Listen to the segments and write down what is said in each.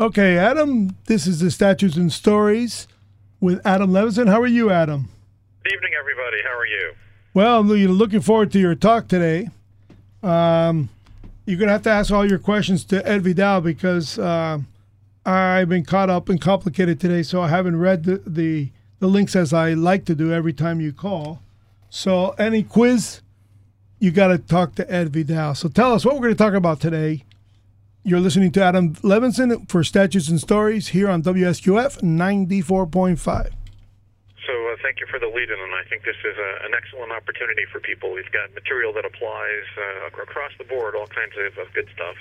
Okay, Adam, this is the Statutes and Stories with Adam Levinson. How are you, Adam? Good evening, everybody. How are you? Well, I'm looking forward to your talk today. Um, you're going to have to ask all your questions to Ed Vidal because uh, I've been caught up and complicated today, so I haven't read the, the, the links as I like to do every time you call. So, any quiz, you got to talk to Ed Vidal. So, tell us what we're going to talk about today. You're listening to Adam Levinson for Statutes and Stories here on WSQF 94.5 So thank you for the lead-in, and I think this is a, an excellent opportunity for people. We've got material that applies uh, across the board, all kinds of, of good stuff.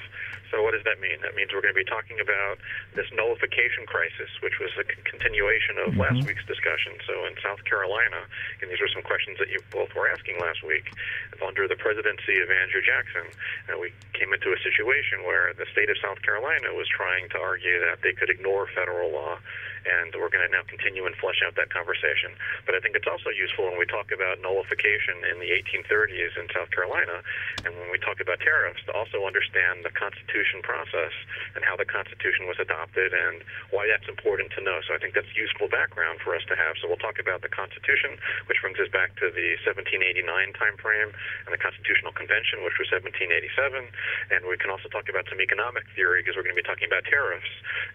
So what does that mean? That means we're going to be talking about this nullification crisis, which was a continuation of mm-hmm. last week's discussion. So in South Carolina, and these were some questions that you both were asking last week, under the presidency of Andrew Jackson, uh, we came into a situation where the state of South Carolina was trying to argue that they could ignore federal law and we're going to now continue and flesh out that conversation. But I think it's also useful when we talk about nullification in the 1830s in South Carolina, and when we talk about tariffs, to also understand the Constitution process and how the Constitution was adopted and why that's important to know. So I think that's useful background for us to have. So we'll talk about the Constitution, which brings us back to the 1789 timeframe, and the Constitutional Convention, which was 1787, and we can also talk about some economic theory because we're going to be talking about tariffs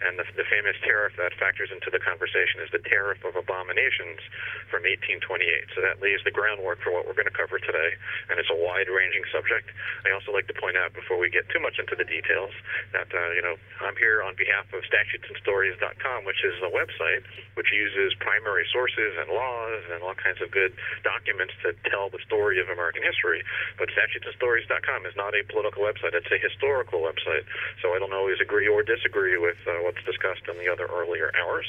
and the, the famous tariff that factors in into the conversation is the Tariff of Abominations from 1828. So that lays the groundwork for what we're going to cover today, and it's a wide-ranging subject. I also like to point out before we get too much into the details that uh, you know I'm here on behalf of StatutesandStories.com, which is a website which uses primary sources and laws and all kinds of good documents to tell the story of American history. But StatutesandStories.com is not a political website; it's a historical website. So I don't always agree or disagree with uh, what's discussed in the other earlier hours.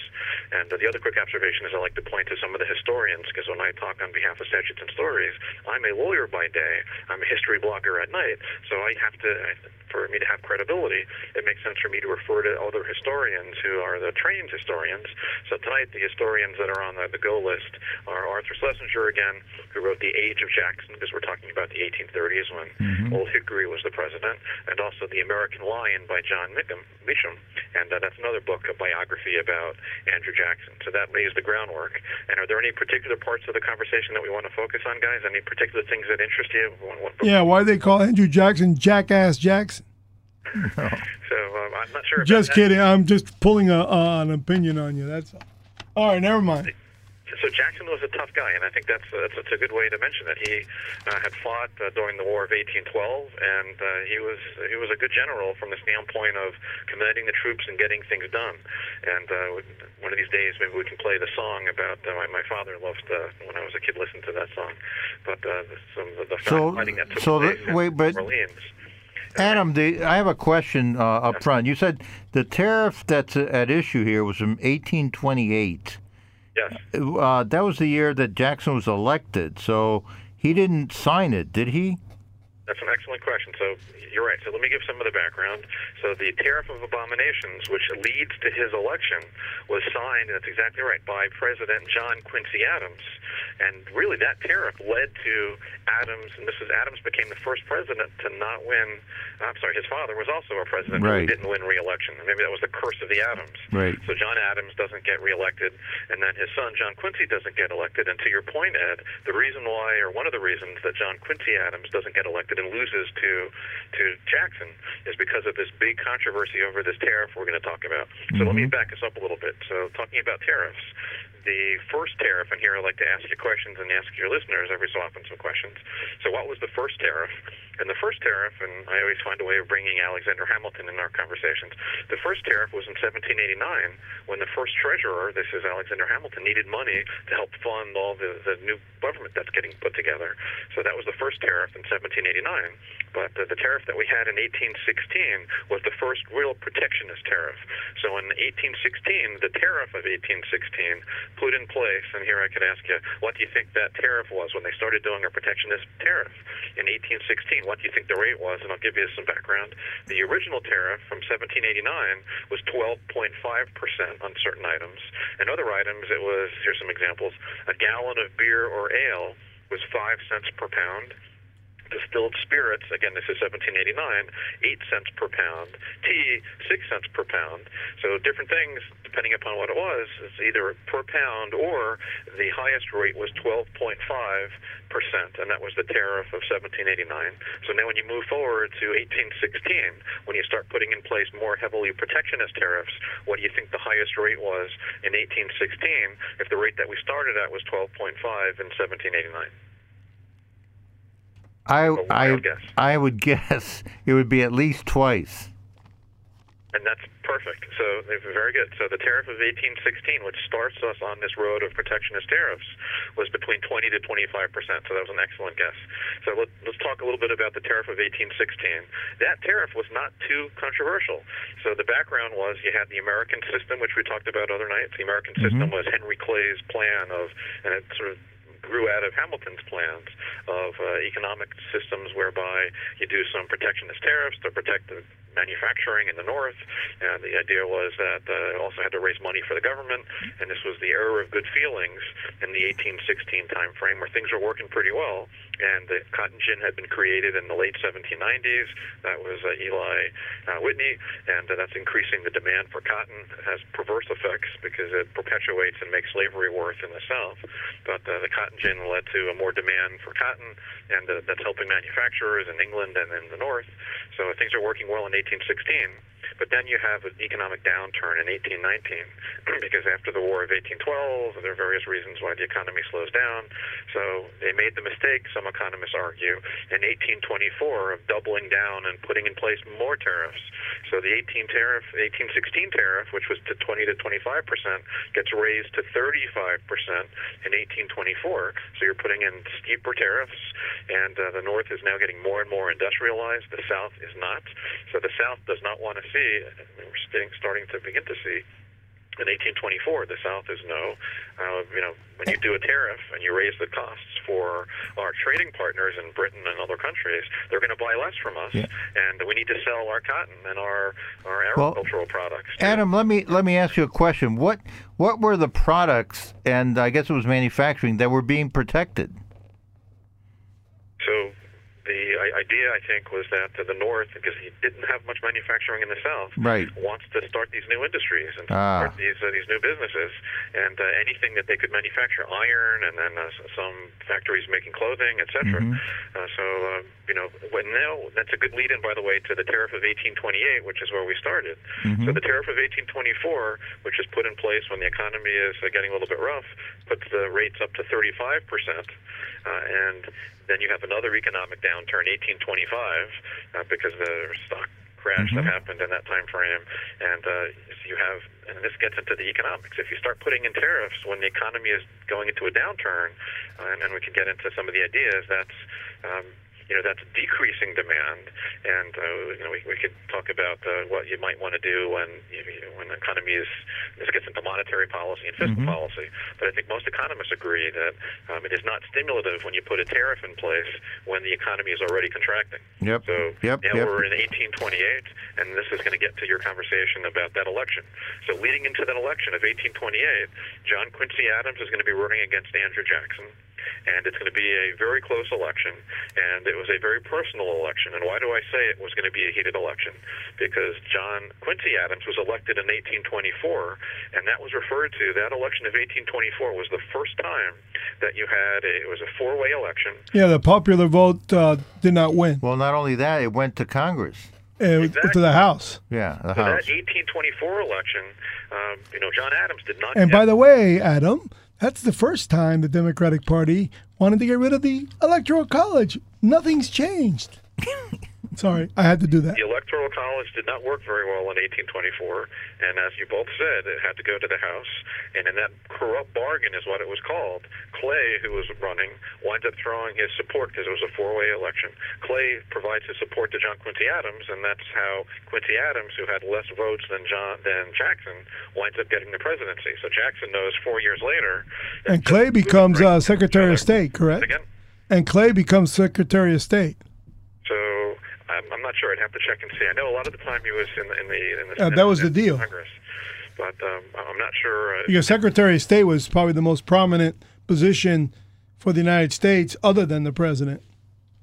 And uh, the other quick observation is I like to point to some of the historians because when I talk on behalf of Statutes and Stories, I'm a lawyer by day. I'm a history blogger at night. So I have to for me to have credibility, it makes sense for me to refer to other historians who are the trained historians. So tonight, the historians that are on the, the go list are Arthur Schlesinger again, who wrote The Age of Jackson, because we're talking about the 1830s when mm-hmm. Old Hickory was the president, and also The American Lion by Jon Meacham. And uh, that's another book, a biography about Andrew Jackson. So that lays the groundwork. And are there any particular parts of the conversation that we want to focus on, guys? Any particular things that interest you? Yeah, why do they call Andrew Jackson Jackass Jackson? No. So um, I'm not sure. Just kidding. I'm just pulling a, uh, an opinion on you. That's all. All right, never mind. So Jackson was a tough guy, and I think that's that's, that's a good way to mention it. He uh, had fought uh, during the War of 1812, and uh, he was he was a good general from the standpoint of commanding the troops and getting things done. And uh, one of these days, maybe we can play the song about uh, my, my father loved uh, when I was a kid listen to that song. But uh, some of the so, fighting that took so place the, wait, but Orleans. Adam, the, I have a question uh, up front. You said the tariff that's at issue here was from 1828. Yes. Uh, that was the year that Jackson was elected, so he didn't sign it, did he? That's an excellent question. So you're right. So let me give some of the background. So the Tariff of Abominations, which leads to his election, was signed, and that's exactly right, by President John Quincy Adams. And really, that tariff led to Adams, and is Adams became the first president to not win. I'm sorry, his father was also a president right. who didn't win re-election. Maybe that was the curse of the Adams. Right. So John Adams doesn't get re-elected, and then his son John Quincy doesn't get elected. And to your point, Ed, the reason why, or one of the reasons that John Quincy Adams doesn't get elected and loses to to Jackson, is because of this big controversy over this tariff we're going to talk about. So mm-hmm. let me mm-hmm. back us up a little bit. So talking about tariffs the first tariff, and here I'd like to ask you questions and ask your listeners every so often some questions. So, what was the first tariff? And the first tariff, and I always find a way of bringing Alexander Hamilton in our conversations. The first tariff was in 1789 when the first treasurer, this is Alexander Hamilton, needed money to help fund all the, the new government that's getting put together. So that was the first tariff in 1789. But the, the tariff that we had in 1816 was the first real protectionist tariff. So in 1816, the tariff of 1816 put in place, and here I could ask you, what do you think that tariff was when they started doing a protectionist tariff in 1816? what do you think the rate was, and I'll give you some background. The original tariff from 1789 was 12.5% on certain items. And other items, it was, here's some examples, a gallon of beer or ale was 5 cents per pound distilled spirits, again, this is 1789, 8 cents per pound. Tea, 6 cents per pound. So different things, depending upon what it was, it's either per pound or the highest rate was 12.5%, and that was the tariff of 1789. So now when you move forward to 1816, when you start putting in place more heavily protectionist tariffs, what do you think the highest rate was in 1816 if the rate that we started at was 12.5 in 1789? I I guess. I would guess it would be at least twice. And that's perfect. So very good. So the tariff of 1816, which starts us on this road of protectionist tariffs, was between 20 to 25 percent. So that was an excellent guess. So let, let's talk a little bit about the tariff of 1816. That tariff was not too controversial. So the background was you had the American system, which we talked about other nights. The American mm-hmm. system was Henry Clay's plan of, and it sort of grew out of Hamilton's plans of uh, economic systems whereby you do some protectionist tariffs to protect the manufacturing in the north. And the idea was that uh, also had to raise money for the government. And this was the era of good feelings in the 1816 time frame where things were working pretty well. And the cotton gin had been created in the late 1790s. That was uh, Eli uh, Whitney, and uh, that's increasing the demand for cotton. It has perverse effects because it perpetuates and makes slavery worse in the South. But uh, the cotton gin led to a more demand for cotton, and uh, that's helping manufacturers in England and in the North. So things are working well in 1816. But then you have an economic downturn in 1819 because after the War of 1812, there are various reasons why the economy slows down. So they made the mistake, some economists argue, in 1824 of doubling down and putting in place more tariffs. So the 18 tariff, 1816 tariff, which was to 20 to 25 percent, gets raised to 35 percent in 1824. So you're putting in steeper tariffs, and uh, the North is now getting more and more industrialized. The South is not. So the South does not want to see. and We're starting starting to begin to see in 1824, the South is no. Uh, you know, when you do a tariff and you raise the costs for our trading partners in Britain and other countries, they're going to buy less from us, Yeah. and we need to sell our cotton and our our Well, agricultural products. too. Adam, let me let me ask you a question. What what were the products, and I guess it was manufacturing, that were being protected? The idea, I think, was that the North, because he didn't have much manufacturing in the South, Right. wants to start these new industries and Ah. start these uh, these new businesses, and uh, anything that they could manufacture, iron, and then uh, some factories making clothing, etc. Uh, so uh, you know, when now that's a good lead-in, by the way, to the tariff of 1828, which is where we started. So the tariff of 1824, which is put in place when the economy is uh, getting a little bit rough, puts the rates up to 35 percent, uh, and then you have another economic downturn, 1825, uh, because the stock crash that happened in that time frame, and uh, so you have, and this gets into the economics. If you start putting in tariffs when the economy is going into a downturn, uh, and, and we can get into some of the ideas, that's um, you know that's decreasing demand, and uh, you know we, we could talk about uh, what you might want to do when you, know, when the economy is this gets into monetary policy and fiscal policy. But I think most economists agree that um, it is not stimulative when you put a tariff in place when the economy is already contracting. Yep. So Yep, now yep. we're in 1828, and this is going to get to your conversation about that election. So leading into that election of 1828, John Quincy Adams is going to be running against Andrew Jackson. And it's going to be a very close election, and it was a very personal election. And why do I say it was going to be a heated election? Because John Quincy Adams was elected in 1824, and that was referred to. That election of 1824 was the first time that you had a, it was a four-way election. Yeah, the popular vote uh, did not win Well, not only that, it went to Congress. uh, to the House. Yeah, the So House. that 1824 election, um, you know, John Adams did not. And get by the way, Adam, that's the first time the Democratic Party wanted to get rid of the Electoral College. Nothing's changed. Sorry, I had to do that. The Electoral College did not work very well in 1824, and as you both said, it had to go to the House. And in that corrupt bargain, is what it was called. Clay, who was running, winds up throwing his support because it was a four-way election. Clay provides his support to John Quincy Adams, and that's how Quincy Adams, who had less votes than John than Jackson, winds up getting the presidency. So Jackson knows four years later. And Clay becomes uh, Secretary of State, correct? Again. And Clay becomes Secretary of State. So I'm, not sure. I'd have to check and see. I know a lot of the time he was in the in the, in the Uh, that was the deal. Congress, but um, I'm not sure. Uh, Because Secretary of State was probably the most prominent position for the United States other than the president.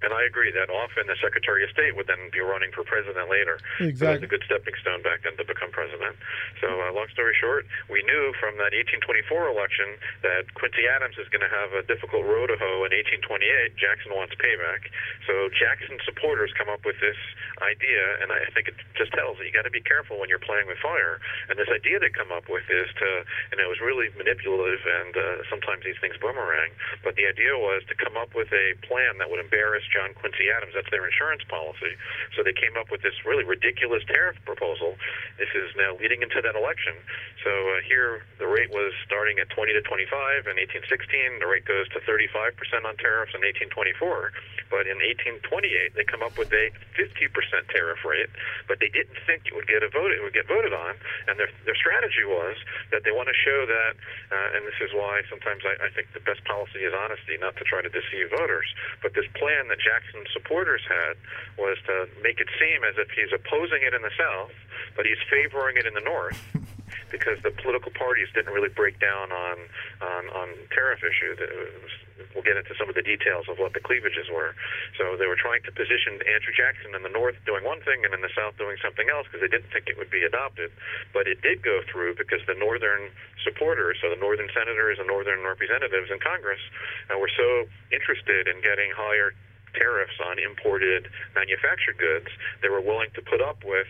And I agree that often the Secretary of State would then be running for president later. So Exactly. it's a good stepping stone back then to become president. So, uh, long story short, we knew from that 1824 election that Quincy Adams is going to have a difficult road to hoe in 1828. Jackson wants payback. So Jackson supporters come up with this idea, and I think it just tells that you got to be careful when you're playing with fire. And this idea they come up with is to, and it was really manipulative, and uh, sometimes these things boomerang. But the idea was to come up with a plan that would embarrass John Quincy Adams. That's their insurance policy. So they came up with this really ridiculous tariff proposal. This is now leading into that election. So uh, here the rate was starting at 20 to 25 in 1816. The rate goes to 35% on tariffs in 1824. But in 1828 they come up with a 50% tariff rate. But they didn't think it would get a vote. It would get voted on. And their their strategy was that they want to show that, uh, and this is why sometimes I, I think the best policy is honesty, not to try to deceive voters. But this plan that Jackson's supporters had was to make it seem as if he's opposing it in the South, but he's favoring it in the North. Because the political parties didn't really break down on on, on tariff issues. Was- We'll get into some of the details of what the cleavages were. So they were trying to position Andrew Jackson in the North doing one thing and in the South doing something else because they didn't think it would be adopted. But it did go through because the Northern supporters, so the Northern senators and Northern representatives in Congress, uh, were so interested in getting higher tariffs on imported manufactured goods, they were willing to put up with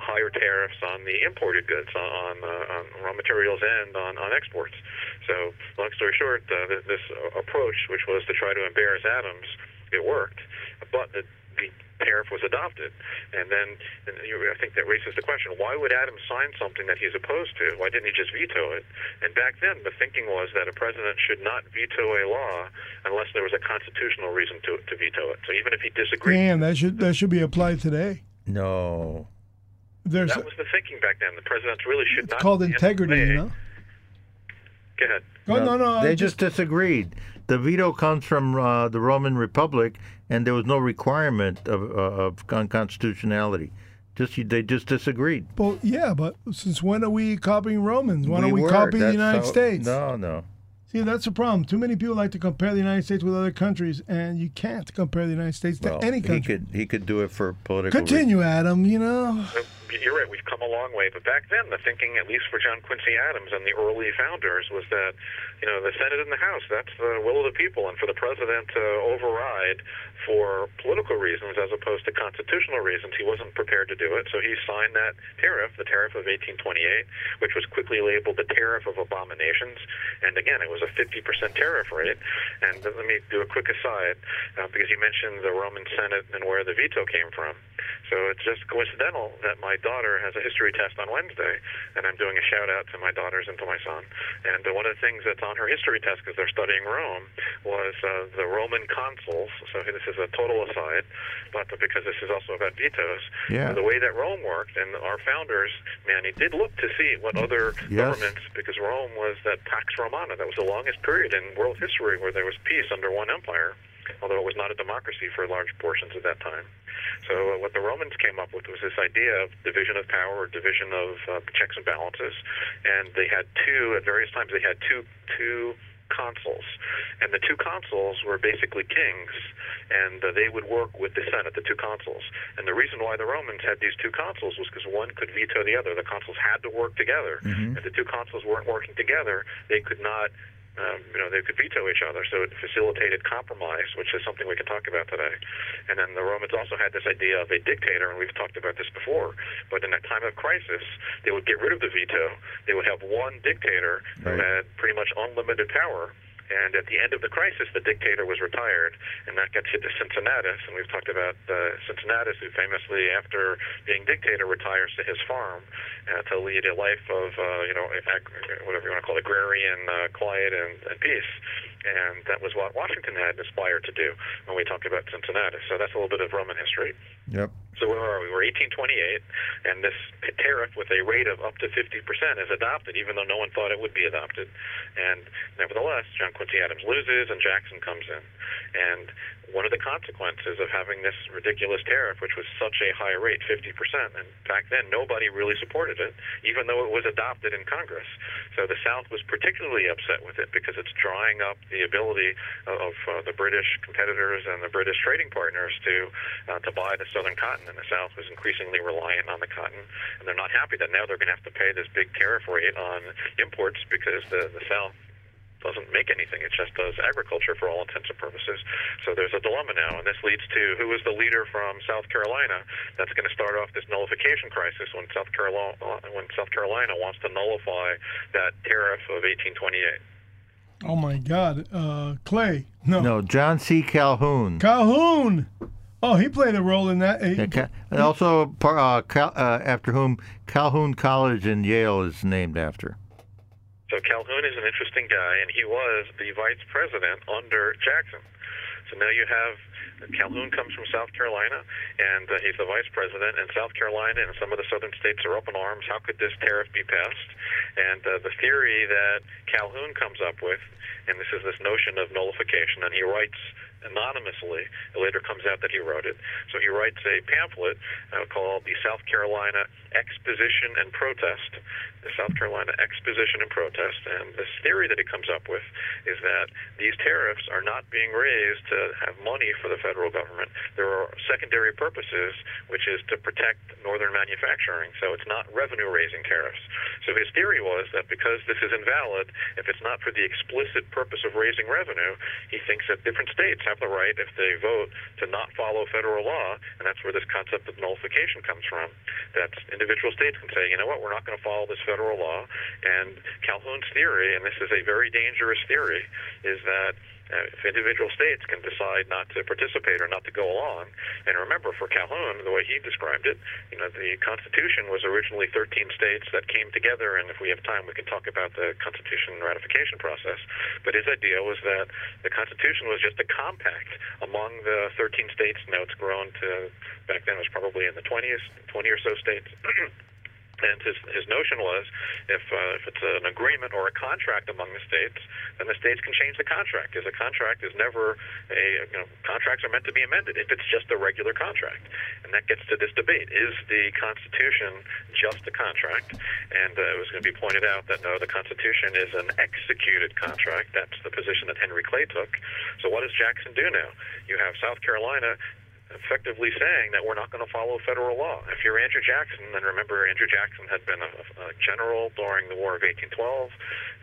higher tariffs on the imported goods, on, uh, on raw materials and on, on exports. So, long story short, uh, this approach, which was to try to embarrass Adams, it worked. But the tariff was adopted. And then and you, I think that raises the question why would Adams sign something that he's opposed to? Why didn't he just veto it? And back then, the thinking was that a president should not veto a law unless there was a constitutional reason to, to veto it. So even if he disagreed, Damn, that should that should be applied today. No. There's that was the thinking back then. The presidents really should it's not. called integrity, you know. Go ahead. Oh no, no, They I just, disagreed. The veto comes from uh, the Roman Republic, and there was no requirement of, uh, of unconstitutionality. Just they just disagreed. Well, yeah, but since when are we copying Romans? Why don't we were. copy the United how- States? No, no. See, that's the problem. Too many people like to compare the United States with other countries, and you can't compare the United States to Well, any he country. could he could do it for political. Continue, Adam. You know, So, You're right. We've come a long way, but back then, the thinking, at least for John Quincy Adams and the early founders, was that you know the Senate and the House—that's the will of the people, and for the president to override for political reasons as opposed to constitutional reasons, he wasn't prepared to do it. So he signed that tariff, the tariff of 1828, which was quickly labeled the tariff of abominations. And again, it was a 50% tariff rate. And let me do a quick aside, uh, because you mentioned the Roman Senate and where the veto came from. So it's just coincidental that my daughter has a history test on Wednesday, and I'm doing a shout out to my daughters and to my son. And uh, one of the things that's on her history test, because they're studying Rome, was uh, the Roman consuls. So this is a total aside, but because this is also about vetoes, Yeah. the way that Rome worked, and our founders, Manny, did look to see what other Yes. governments, because Rome was that Pax Romana, that was the longest period in world history where there was peace under one empire although it was not a democracy for large portions of that time. So uh, what the Romans came up with was this idea of division of power, or division of uh, checks and balances, and they had two at various times. They had two two consuls, and the two consuls were basically kings, and uh, they would work with the Senate, the two consuls. And the reason why the Romans had these two consuls was because one could veto the other. The consuls had to work together. If the two consuls weren't working together, they could not um, you know, they could veto each other. So it facilitated compromise, which is something we can talk about today. And then the Romans also had this idea of a dictator, and we've talked about this before. But in a time of crisis, they would get rid of the veto. They would have one dictator who had pretty much unlimited power. And at the end of the crisis, the dictator was retired, and that gets you to Cincinnatus. And we've talked about uh, Cincinnatus, who famously, after being dictator, retires to his farm uh, to lead a life of, uh, you know, ag- whatever you want to call it, agrarian uh, quiet and, and peace. And that was what Washington had aspired to do when we talk about Cincinnatus. So that's a little bit of Roman history. Yep. So where are we? We're 1828, and this tariff with a rate of up to 50% is adopted, even though no one thought it would be adopted. And nevertheless, John Quincy Adams loses, and Jackson comes in. And one of the consequences of having this ridiculous tariff, which was such a high rate, 50%, and back then nobody really supported it, even though it was adopted in Congress. So the South was particularly upset with it because it's drying up the ability of uh, the British competitors and the British trading partners to uh, to buy the southern cotton, and the South was increasingly reliant on the cotton, and they're not happy that now they're going to have to pay this big tariff rate on imports because the the South doesn't make anything. It just does agriculture for all intents and purposes. So there's a dilemma now, and this leads to who is the leader from South Carolina that's going to start off this nullification crisis when South Carolina when South Carolina wants to nullify that tariff of 1828. Oh my God, uh, Clay. No, No, John C. Calhoun. Calhoun. Oh, he played a role in that. He- Yeah, and also, uh, Cal- uh, after whom Calhoun College in Yale is named after. So Calhoun is an interesting guy, and he was the vice president under Jackson. So now you have Calhoun comes from South Carolina, and uh, he's the vice president. And South Carolina and some of the southern states are up in arms. How could this tariff be passed? And uh, the theory that Calhoun comes up with, and this is this notion of nullification, and he writes anonymously. It later comes out that he wrote it. So he writes a pamphlet uh, called the South Carolina Exposition and Protest. The South Carolina Exposition and Protest. And this theory that he comes up with is that these tariffs are not being raised to have money for the federal government. There are secondary purposes, which is to protect northern manufacturing. So it's not revenue raising tariffs. So his theory was that because this is invalid, if it's not for the explicit purpose of raising revenue, he thinks that different states have the right, if they vote, to not follow federal law, and that's where this concept of nullification comes from. That individual states can say, you know what, we're not going to follow this federal law. And Calhoun's theory, and this is a very dangerous theory, is that uh, if individual states can decide not to participate or not to go along, and remember, for Calhoun, the way he described it, you know, the Constitution was originally 13 states that came together, and if we have time, we can talk about the Constitution ratification process. But his idea was that the Constitution was just a compact among the 13 states. Now it's grown to back then it was probably in the 20s, 20 or so states. And his his notion was, if uh, if it's an agreement or a contract among the states, then the states can change the contract. Because a contract is never a you know contracts are meant to be amended if it's just a regular contract. And that gets to this debate: is the Constitution just a contract? And uh, it was going to be pointed out that no, the Constitution is an executed contract. That's the position that Henry Clay took. So what does Jackson do now? You have South Carolina effectively saying that we're not going to follow federal law. If you're Andrew Jackson, then remember Andrew Jackson had been a, a general during the War of 1812.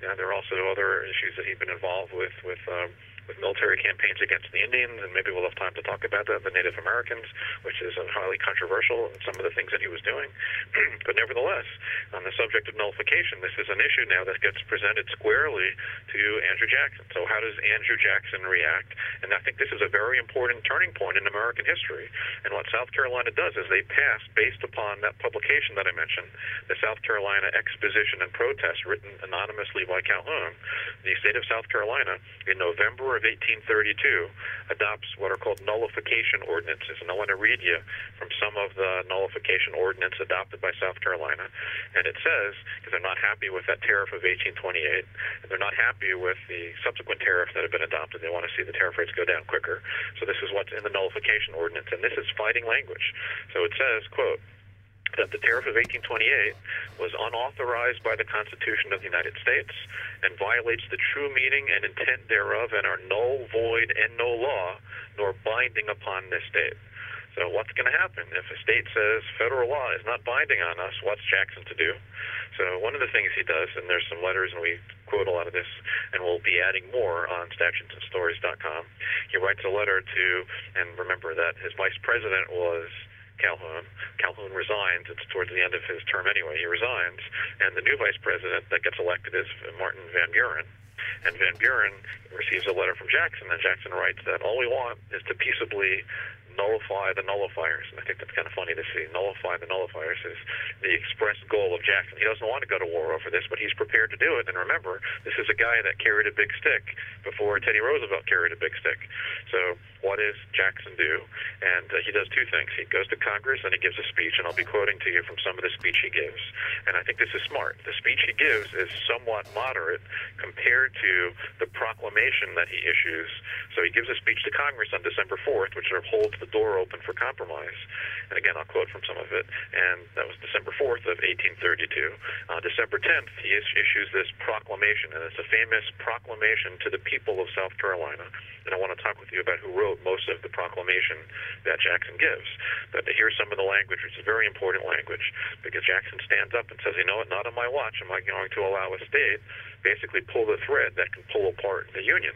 And there are also other issues that he'd been involved with with um, with military campaigns against the Indians, and maybe we'll have time to talk about the Native Americans, which is highly controversial in some of the things that he was doing. but nevertheless, on the subject of nullification, this is an issue now that gets presented squarely to Andrew Jackson. So how does Andrew Jackson react? And I think this is a very important turning point in American history. And what South Carolina does is they pass, based upon that publication that I mentioned, the South Carolina Exposition and Protest, written anonymously by Calhoun, the state of South Carolina, in November of 1832, adopts what are called nullification ordinances. And I want to read you from some of the nullification ordinance adopted by South Carolina. And it says, because they're not happy with that tariff of 1828, and they're not happy with the subsequent tariffs that have been adopted, they want to see the tariff rates go down quicker. So this is what's in the nullification ordinance, and this is fighting language. So it says, quote, that the tariff of 1828 was unauthorized by the Constitution of the United States and violates the true meaning and intent thereof and are null, void, and no law, nor binding upon this state. So what's going to happen if a state says federal law is not binding on us? What's Jackson to do? So one of the things he does, and there's some letters, and we quote a lot of this, and we'll be adding more on statutesandstories.com. He writes a letter to, and remember that his vice president was Calhoun. Calhoun resigns. It's towards the end of his term anyway. He resigns, and the new vice president that gets elected is Martin Van Buren. And Van Buren receives a letter from Jackson, and Jackson writes that all we want is to peaceably nullify the nullifiers. And I think that's kind of funny to see. Nullify the nullifiers is the express goal of Jackson. He doesn't want to go to war over this, but he's prepared to do it. And remember, this is a guy that carried a big stick before Teddy Roosevelt carried a big stick. So what does Jackson do? And uh, he does two things. He goes to Congress and he gives a speech, and I'll be quoting to you from some of the speech he gives. And I think this is smart. The speech he gives is somewhat moderate compared to the proclamation that he issues. So he gives a speech to Congress on December 4th, which holds the door open for compromise. And again, I'll quote from some of it. And that was December 4th of 1832. Uh, December 10th, he is- issues this proclamation, and it's a famous proclamation to the people of South Carolina. And I want to talk with you about who wrote most of the proclamation that Jackson gives. But here's some of the language, which is very important language, because Jackson stands up and says, you know what, not on my watch am I going to allow a state basically pull the thread that can pull apart the Union.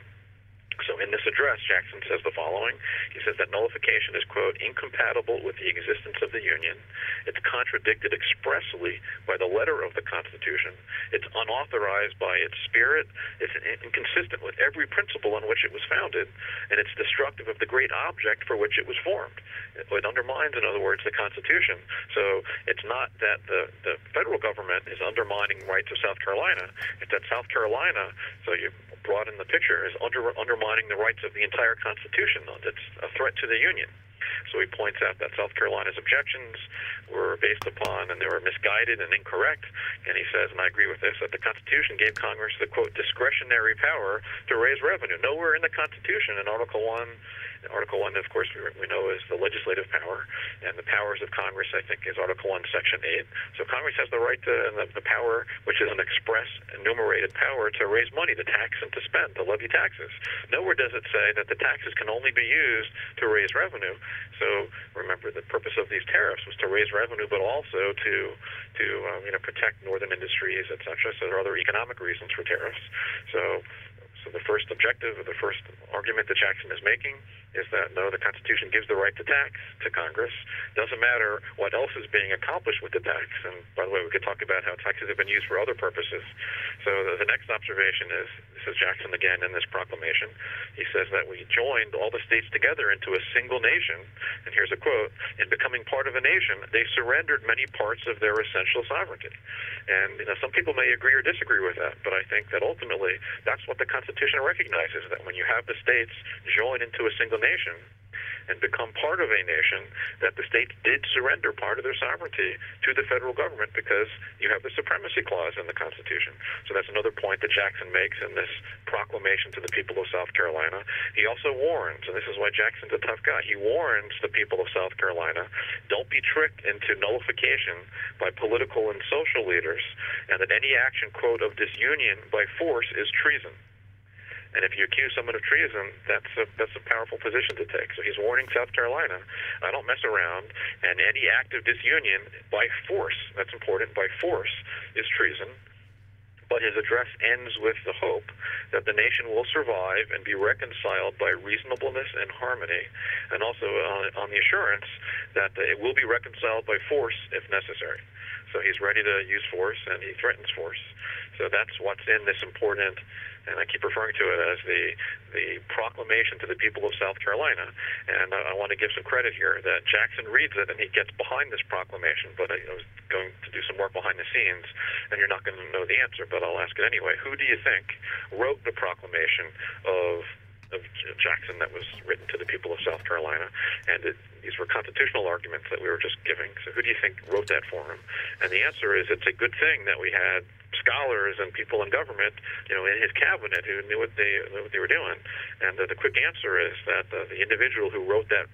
So in this address, Jackson says the following. He says that nullification is, quote, incompatible with the existence of the Union. It's contradicted expressly by the letter of the Constitution. It's unauthorized by its spirit. It's inconsistent with every principle on which it was founded. And it's destructive of the great object for which it was formed. It, undermines, in other words, the Constitution. So it's not that the, the federal government is undermining rights of South Carolina. It's that South Carolina, so you brought in the picture, is under, undermining the rights of the entire Constitution. Though. That's a threat to the Union. So he points out that South Carolina's objections were based upon and they were misguided and incorrect. And he says, and I agree with this, that the Constitution gave Congress the quote discretionary power to raise revenue. Nowhere in the Constitution in Article One Article 1, of course, we, we know is the legislative power, and the powers of Congress, I think, is Article 1, Section 8. So Congress has the right to, and the, the power, which is an express enumerated power to raise money, to tax and to spend, to levy taxes. Nowhere does it say that the taxes can only be used to raise revenue. So remember, the purpose of these tariffs was to raise revenue, but also to to um, you know protect northern industries, et cetera. So there are other economic reasons for tariffs. So so the first objective, or the first argument that Jackson is making, is that no, the Constitution gives the right to tax to Congress. Doesn't matter what else is being accomplished with the tax. And by the way, we could talk about how taxes have been used for other purposes. So the, the next observation is this is Jackson again in this proclamation. He says that we joined all the states together into a single nation. And here's a quote: "In becoming part of a nation, they surrendered many parts of their essential sovereignty." And you know, some people may agree or disagree with that, but I think that ultimately that's what the Constitution recognizes: that when you have the states join into a single nation and become part of a nation, that the states did surrender part of their sovereignty to the federal government because you have the supremacy clause in the Constitution. So that's another point that Jackson makes in this proclamation to the people of South Carolina. He also warns, and this is why Jackson's a tough guy, he warns the people of South Carolina don't be tricked into nullification by political and social leaders, and that any action, quote, of disunion by force is treason. And if you accuse someone of treason, that's a that's a powerful position to take. So he's warning South Carolina, I don't mess around, and any act of disunion by force, that's important, by force is treason. But his address ends with the hope that the nation will survive and be reconciled by reasonableness and harmony, and also on, on the assurance that it will be reconciled by force if necessary. So he's ready to use force, and he threatens force. So that's what's in this important and I keep referring to it as the the proclamation to the people of South Carolina. And I, I want to give some credit here that Jackson reads it and he gets behind this proclamation. But I, I was going to do some work behind the scenes, and you're not going to know the answer, but I'll ask it anyway. Who do you think wrote the proclamation of of Jackson that was written to the people of South Carolina, and it, these were constitutional arguments that we were just giving. So who do you think wrote that for him? And the answer is it's a good thing that we had scholars and people in government, you know, in his cabinet who knew what they knew what they were doing. And uh, the quick answer is that uh, the individual who wrote that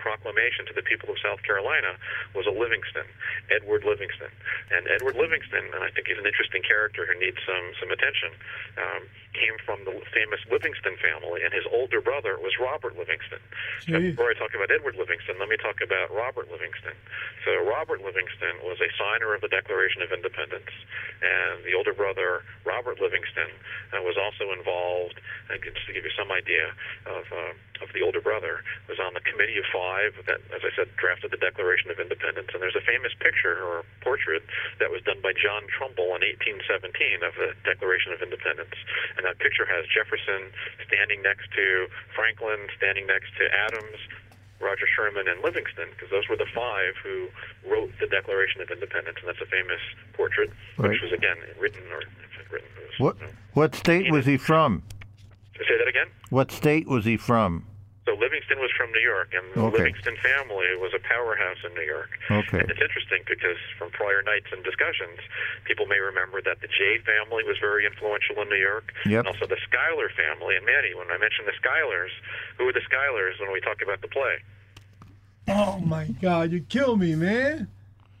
proclamation to the people of South Carolina was a Livingston, Edward Livingston. And Edward Livingston, and I think he's an interesting character who needs some some attention, um, came from the famous Livingston family, and his older brother was Robert Livingston. Before I talk about Edward Livingston, let me talk about Robert Livingston. So Robert Livingston was a signer of the Declaration of Independence, and the older brother, Robert Livingston, uh, was also involved, uh, just to give you some idea of, uh, of the older brother, was on the Committee of Five that, as I said, drafted the Declaration of Independence. And there's a famous picture or portrait that was done by John Trumbull in 1817 of the Declaration of Independence. And that picture has Jefferson standing next to Franklin, standing next to Adams, Roger Sherman, and Livingston, because those were the five who wrote the Declaration of Independence, and that's a famous portrait, Right. which was again written or written. Was, What you know. what state was he from? Say that again. What state was he from? So Livingston was from New York, and the Okay. Livingston family was a powerhouse in New York. Okay. And it's interesting because from prior nights and discussions, people may remember that the Jay family was very influential in New York. Yep. And also the Schuyler family. And Manny, when I mentioned the Schuylers, who are the Schuylers when we talk about the play? Oh my God, you kill me, man.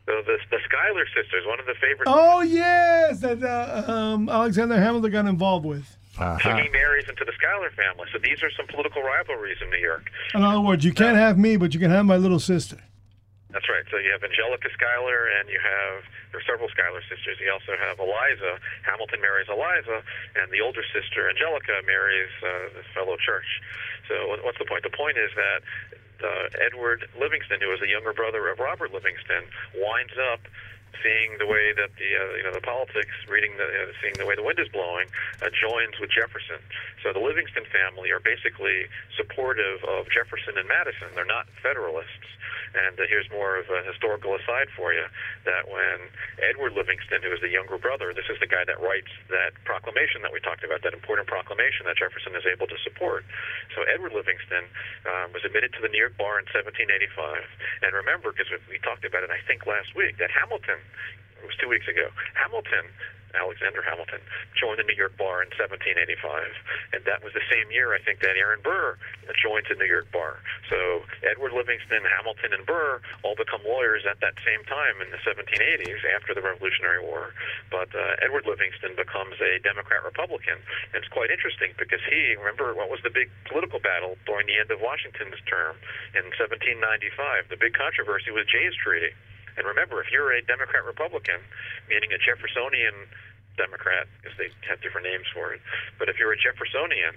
So the, the Schuyler sisters, one of the favorite. Oh yes, that uh, um, Alexander Hamilton got involved with. So Uh-huh. he marries into the Schuyler family. So these are some political rivalries in New York. In other words, you can't have me, but you can have my little sister. That's right. So you have Angelica Schuyler, and you have there are several Schuyler sisters. You also have Eliza. Hamilton marries Eliza, and the older sister Angelica marries uh, this fellow Church. So what's the point? The point is that uh, Edward Livingston, who was the younger brother of Robert Livingston, winds up seeing the way that the uh, you know the politics, reading the uh, seeing the way the wind is blowing, uh, joins with Jefferson. So the Livingston family are basically supportive of Jefferson and Madison. They're not Federalists. And uh, here's more of a historical aside for you that when Edward Livingston, who is the younger brother, this is the guy that writes that proclamation that we talked about, that important proclamation that Jefferson is able to support. So Edward Livingston um, was admitted to the New York bar in 1785. And remember, because we talked about it, I think, last week, that Hamilton, it was two weeks ago, Hamilton Alexander Hamilton joined the New York bar in 1785, and that was the same year I think that Aaron Burr joined the New York bar. So Edward Livingston, Hamilton, and Burr all become lawyers at that same time in the 1780s after the Revolutionary War. But uh, Edward Livingston becomes a Democrat Republican, and it's quite interesting because he remember what was the big political battle during the end of Washington's term in 1795. The big controversy was Jay's Treaty. And remember, if you're a Democrat Republican, meaning a Jeffersonian Democrat, because they have different names for it, but if you're a Jeffersonian,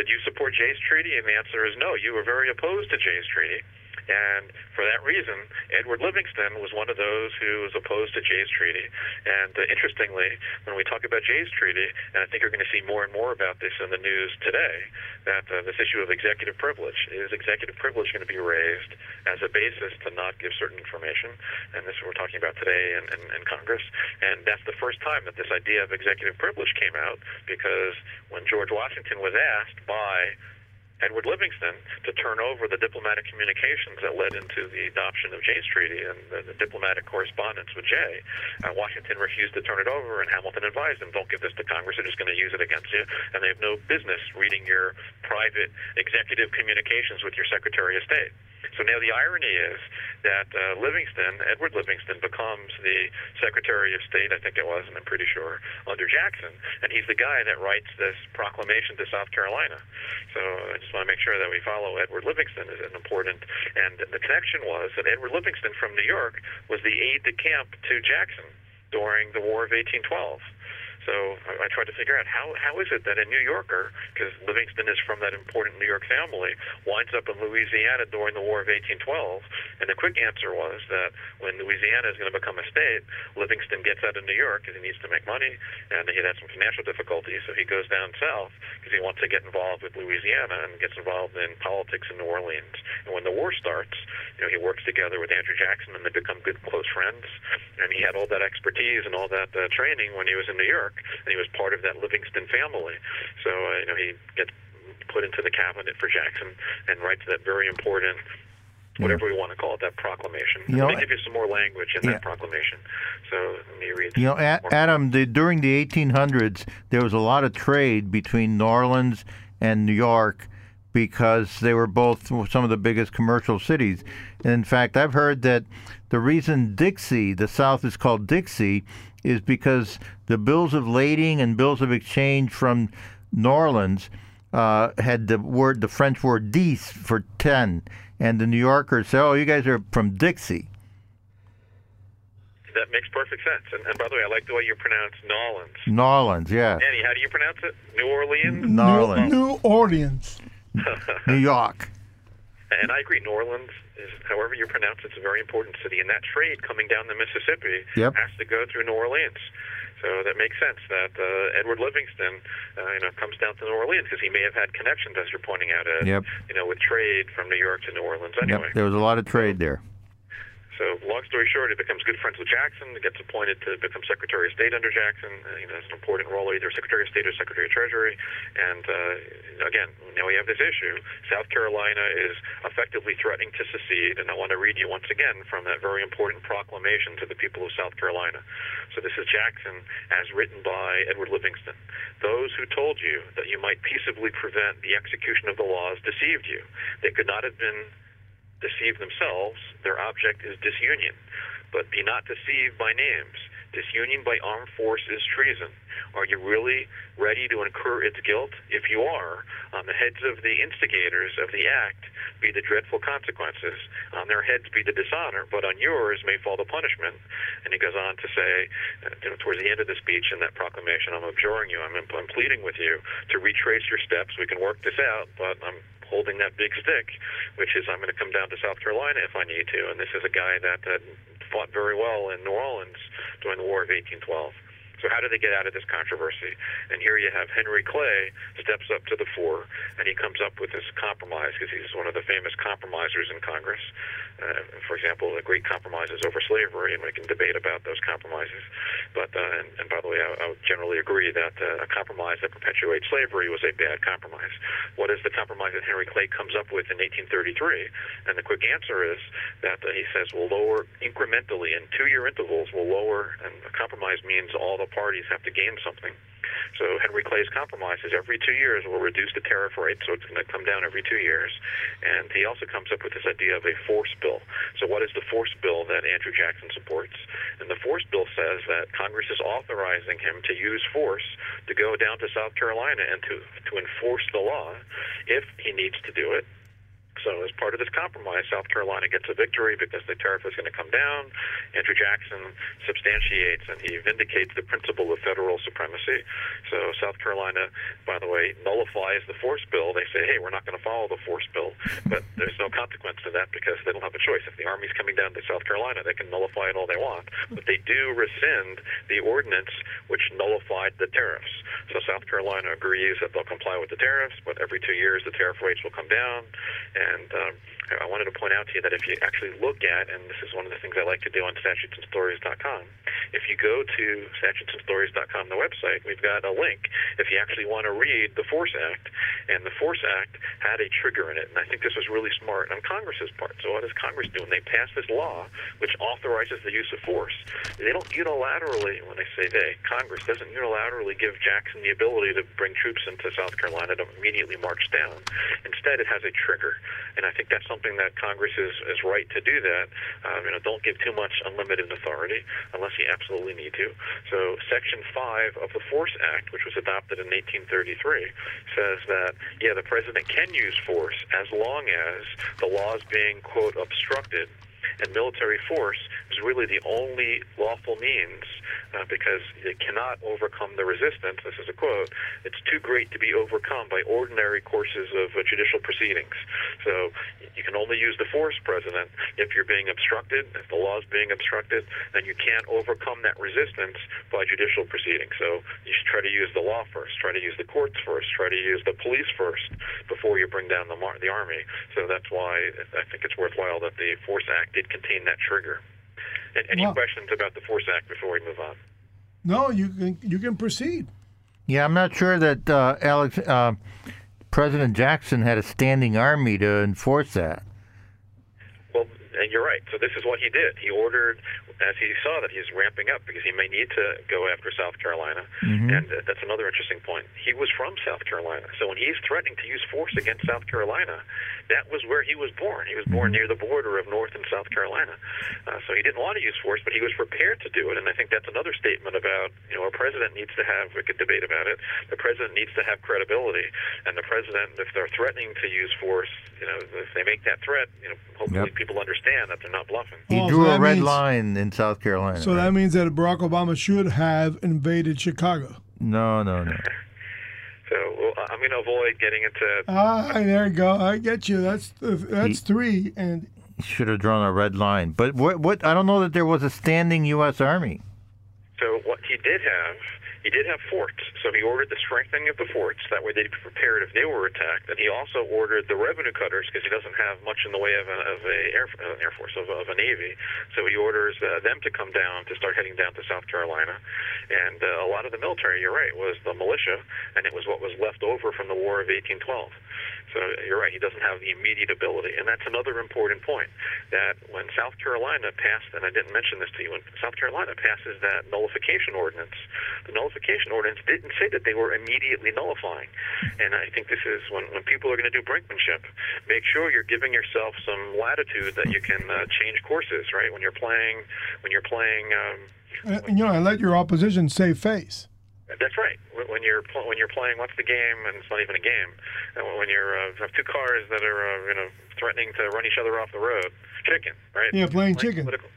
did you support Jay's Treaty? And the answer is no. You were very opposed to Jay's Treaty. And for that reason, Edward Livingston was one of those who was opposed to Jay's Treaty. And uh, interestingly, when we talk about Jay's Treaty, and I think you're going to see more and more about this in the news today, that uh, this issue of executive privilege is executive privilege going to be raised as a basis to not give certain information. And this is what we're talking about today in, in, in Congress. And that's the first time that this idea of executive privilege came out because when George Washington was asked by Edward Livingston to turn over the diplomatic communications that led into the adoption of Jay's Treaty and the, the diplomatic correspondence with Jay. Uh, Washington refused to turn it over, and Hamilton advised him, "Don't give this to Congress; they're just going to use it against you, and they have no business reading your private executive communications with your Secretary of State." So now the irony is that uh, Livingston, Edward Livingston, becomes the Secretary of State, I think it was, and I'm pretty sure, under Jackson. And he's the guy that writes this proclamation to South Carolina. So I just want to make sure that we follow Edward Livingston as an important. And the connection was that Edward Livingston from New York was the aide de camp to Jackson during the War of 1812. So I, I tried to figure out how how is it that a New Yorker, because Livingston is from that important New York family, winds up in Louisiana during the War of 1812. And the quick answer was that when Louisiana is going to become a state, Livingston gets out of New York because he needs to make money, and he had some financial difficulties, so he goes down south because he wants to get involved with Louisiana and gets involved in politics in New Orleans. And when the war starts, you know, he works together with Andrew Jackson, and they become good close friends. And he had all that expertise and all that uh, training when he was in New York, and he was part of that Livingston family. So uh, you know, he gets put into the cabinet for Jackson and writes that very important. Whatever we want to call it, that proclamation. You know, let me give you some more language in yeah. that proclamation. So let me read. You know, A- Adam, the, during the 1800s, there was a lot of trade between New Orleans and New York because they were both some of the biggest commercial cities. And in fact, I've heard that the reason Dixie, the South is called Dixie, is because the bills of lading and bills of exchange from New Orleans uh, had the word, the French word dix for 10. And the New Yorkers say, oh, you guys are from Dixie. That makes perfect sense. And, and by the way, I like the way you pronounce Nolans. New Orleans, yeah. Annie, how do you pronounce it? New Orleans? New Orleans. New Orleans. New York. And I agree. New Orleans is, however you pronounce it, it's a very important city. And that trade coming down the Mississippi Yep. has to go through New Orleans. So that makes sense that uh, Edward Livingston, uh, you know, comes down to New Orleans because he may have had connections, as you're pointing out, Ed, Yep. you know, with trade from New York to New Orleans. Anyway. Yep, there was a lot of trade there. So, long story short, he becomes good friends with Jackson, gets appointed to become Secretary of State under Jackson. Uh, you know, has an important role, either Secretary of State or Secretary of Treasury. And uh, again, now we have this issue. South Carolina is effectively threatening to secede, and I want to read you once again from that very important proclamation to the people of South Carolina. So, this is Jackson, as written by Edward Livingston. Those who told you that you might peaceably prevent the execution of the laws deceived you. They could not have been deceive themselves, their object is disunion. But be not deceived by names. Disunion by armed force is treason. Are you really ready to incur its guilt? If you are, on the heads of the instigators of the act be the dreadful consequences. On their heads be the dishonor, but on yours may fall the punishment. And he goes on to say, uh, you know, towards the end of the speech in that proclamation, I'm abjuring you, I'm, I'm pleading with you to retrace your steps. We can work this out, but I'm holding that big stick, which is I'm going to come down to South Carolina if I need to. And this is a guy that uh, fought very well in New Orleans during the War of 1812. So how do they get out of this controversy? And here you have Henry Clay steps up to the fore, and he comes up with this compromise because he's one of the famous compromisers in Congress. Uh, for example, the great compromises over slavery, and we can debate about those compromises. But uh, and, and by the way, I, I would generally agree that uh, a compromise that perpetuates slavery was a bad compromise. What is the compromise that Henry Clay comes up with in 1833? And the quick answer is that uh, he says we'll lower incrementally in two-year intervals. We'll lower, and a compromise means all the parties have to gain something. So Henry Clay's compromise is every two years we'll reduce the tariff rate, so it's going to come down every two years. And he also comes up with this idea of a force bill. So what is the force bill that Andrew Jackson supports? And the force bill says that Congress is authorizing him to use force to go down to South Carolina and to to enforce the law if he needs to do it. So, as part of this compromise, South Carolina gets a victory because the tariff is going to come down. Andrew Jackson substantiates and he vindicates the principle of federal supremacy. So, South Carolina, by the way, nullifies the force bill. They say, hey, we're not going to follow the force bill. But there's no consequence to that because they don't have a choice. If the Army's coming down to South Carolina, they can nullify it all they want. But they do rescind the ordinance which nullified the tariffs. So, South Carolina agrees that they'll comply with the tariffs, but every two years the tariff rates will come down. And um, I wanted to point out to you that if you actually look at, and this is one of the things I like to do on statutesandstories.com, if you go to statutesandstories.com, the website, we've got a link if you actually want to read the Force Act. And the Force Act had a trigger in it, and I think this was really smart on Congress's part. So what does Congress do? They pass this law, which authorizes the use of force, they don't unilaterally, when they say they, Congress doesn't unilaterally give Jackson the ability to bring troops into South Carolina to immediately march down. Instead, it has a trigger, and I think that's something that Congress is, is right to do that. Um, you know, don't give too much unlimited authority unless you absolutely need to. So, Section 5 of the Force Act, which was adopted in 1833, says that, yeah, the president can use force as long as the law is being, quote, obstructed and military force is really the only lawful means uh, because it cannot overcome the resistance. This is a quote. It's too great to be overcome by ordinary courses of uh, judicial proceedings. So you can only use the force, President, if you're being obstructed, if the law is being obstructed, then you can't overcome that resistance by judicial proceedings. So you should try to use the law first, try to use the courts first, try to use the police first before you bring down the, mar- the army. So that's why I think it's worthwhile that the Force Act did contain that trigger. And any Well- questions about the Force Act before we move on? No, you can you can proceed. Yeah, I'm not sure that uh, Alex uh, President Jackson had a standing army to enforce that. Well, and you're right. So this is what he did. He ordered, as he saw that he's ramping up because he may need to go after South Carolina. And uh, that's another interesting point. He was from South Carolina. So when he's threatening to use force against South Carolina, that was where he was born. He was born near the border of North and South Carolina. Uh, so he didn't want to use force, but he was prepared to do it. And I think that's another statement about, you know, a president needs to have, we could debate about it, the president needs to have credibility. And the president, if they're threatening to use force, you know, if they make that threat, you know, hopefully Yep. people understand that they're not bluffing. He so drew a red means- line in South Carolina. So right? that means that Barack Obama should have invaded Chicago. no, no, no. So well, I'm going to avoid getting into Ah, there you go. I get you. That's that's three. And He should have drawn a red line. But what? What? I don't know that there was a standing U.S. Army. So what he did have he did have forts, so he ordered the strengthening of the forts. That way they'd be prepared if they were attacked. And he also ordered the revenue cutters because he doesn't have much in the way of, a, of a air, uh, air force of, of a navy. So he orders uh, them to come down to start heading down to South Carolina. And uh, a lot of the military, you're right, was the militia, and it was what was left over from the War of 1812. So you're right, he doesn't have the immediate ability. And that's another important point that when South Carolina passed, and I didn't mention this to you, when South Carolina passes that nullification ordinance, the nullification ordinance didn't say that they were immediately nullifying. And I think this is when, when people are going to do brinkmanship, make sure you're giving yourself some latitude that you can uh, change courses, right? When you're playing, when you're playing. Um, and, you know, and let your opposition save face. That's right. When you're when you're playing, what's the game? And it's not even a game. When you're uh, have two cars that are uh, you know threatening to run each other off the road, chicken, right? Yeah, playing, playing chicken. Political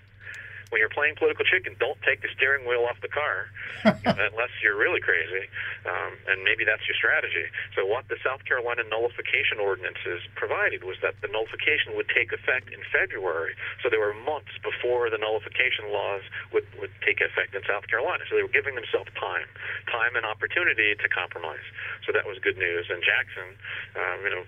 when you're playing political chicken, don't take the steering wheel off the car unless you're really crazy, um, and maybe that's your strategy. So what the South Carolina nullification ordinances provided was that the nullification would take effect in February. So there were months before the nullification laws would, would take effect in South Carolina. So they were giving themselves time, time and opportunity to compromise. So that was good news. And Jackson, um, you know,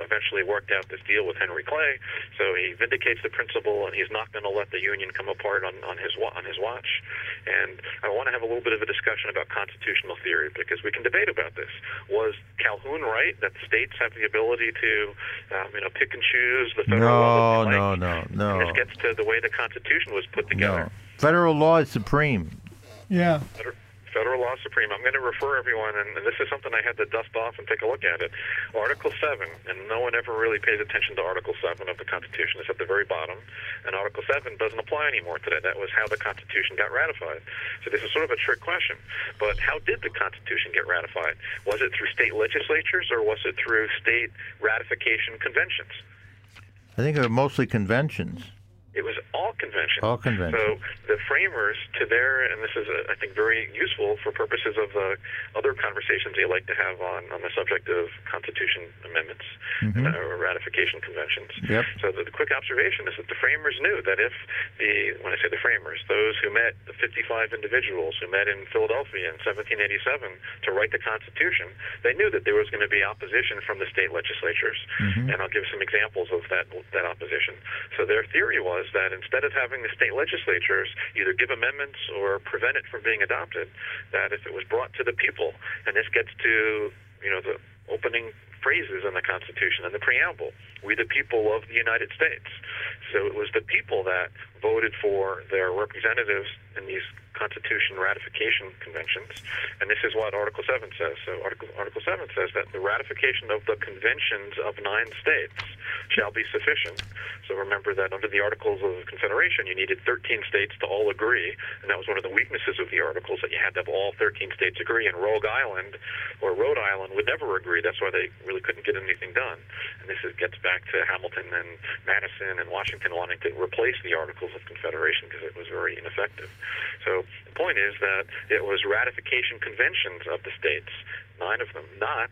eventually worked out this deal with Henry Clay. So he vindicates the principle, and he's not going to let the Union come apart on, on his on his watch. And I want to have a little bit of a discussion about constitutional theory because we can debate about this. Was Calhoun right that the states have the ability to, um, you know, pick and choose the federal no, law? No, no, no, no. This gets to the way the Constitution was put together. No. Federal law is supreme. Yeah. Federal law supreme. I'm going to refer everyone, and this is something I had to dust off and take a look at it. Article 7, and no one ever really pays attention to Article 7 of the Constitution. It's at the very bottom. And Article 7 doesn't apply anymore today. That was how the Constitution got ratified. So this is sort of a trick question. But how did the Constitution get ratified? Was it through state legislatures or was it through state ratification conventions? I think it was mostly conventions. It was all convention. All convention. So the framers, to their, and this is, uh, I think, very useful for purposes of the other conversations they like to have on, on the subject of Constitution amendments mm-hmm. uh, or ratification conventions. Yep. So the, the quick observation is that the framers knew that if the, when I say the framers, those who met, the 55 individuals who met in Philadelphia in 1787 to write the Constitution, they knew that there was going to be opposition from the state legislatures. Mm-hmm. And I'll give some examples of that, that opposition. So their theory was was that instead of having the state legislatures either give amendments or prevent it from being adopted, that if it was brought to the people, and this gets to you know the opening phrases in the Constitution and the preamble, we the people of the United States. So it was the people that voted for their representatives in these Constitution ratification conventions, and this is what Article 7 says. So Article, Article 7 says that the ratification of the conventions of nine states shall be sufficient. So remember that under the Articles of Confederation, you needed 13 states to all agree, and that was one of the weaknesses of the Articles, that you had to have all 13 states agree, and Rogue Island or Rhode Island would never agree. That's why they really couldn't get anything done. And this is, gets back to Hamilton and Madison and Washington wanting to replace the Articles of Confederation because it was very ineffective. So the point is that it was ratification conventions of the states, nine of them, not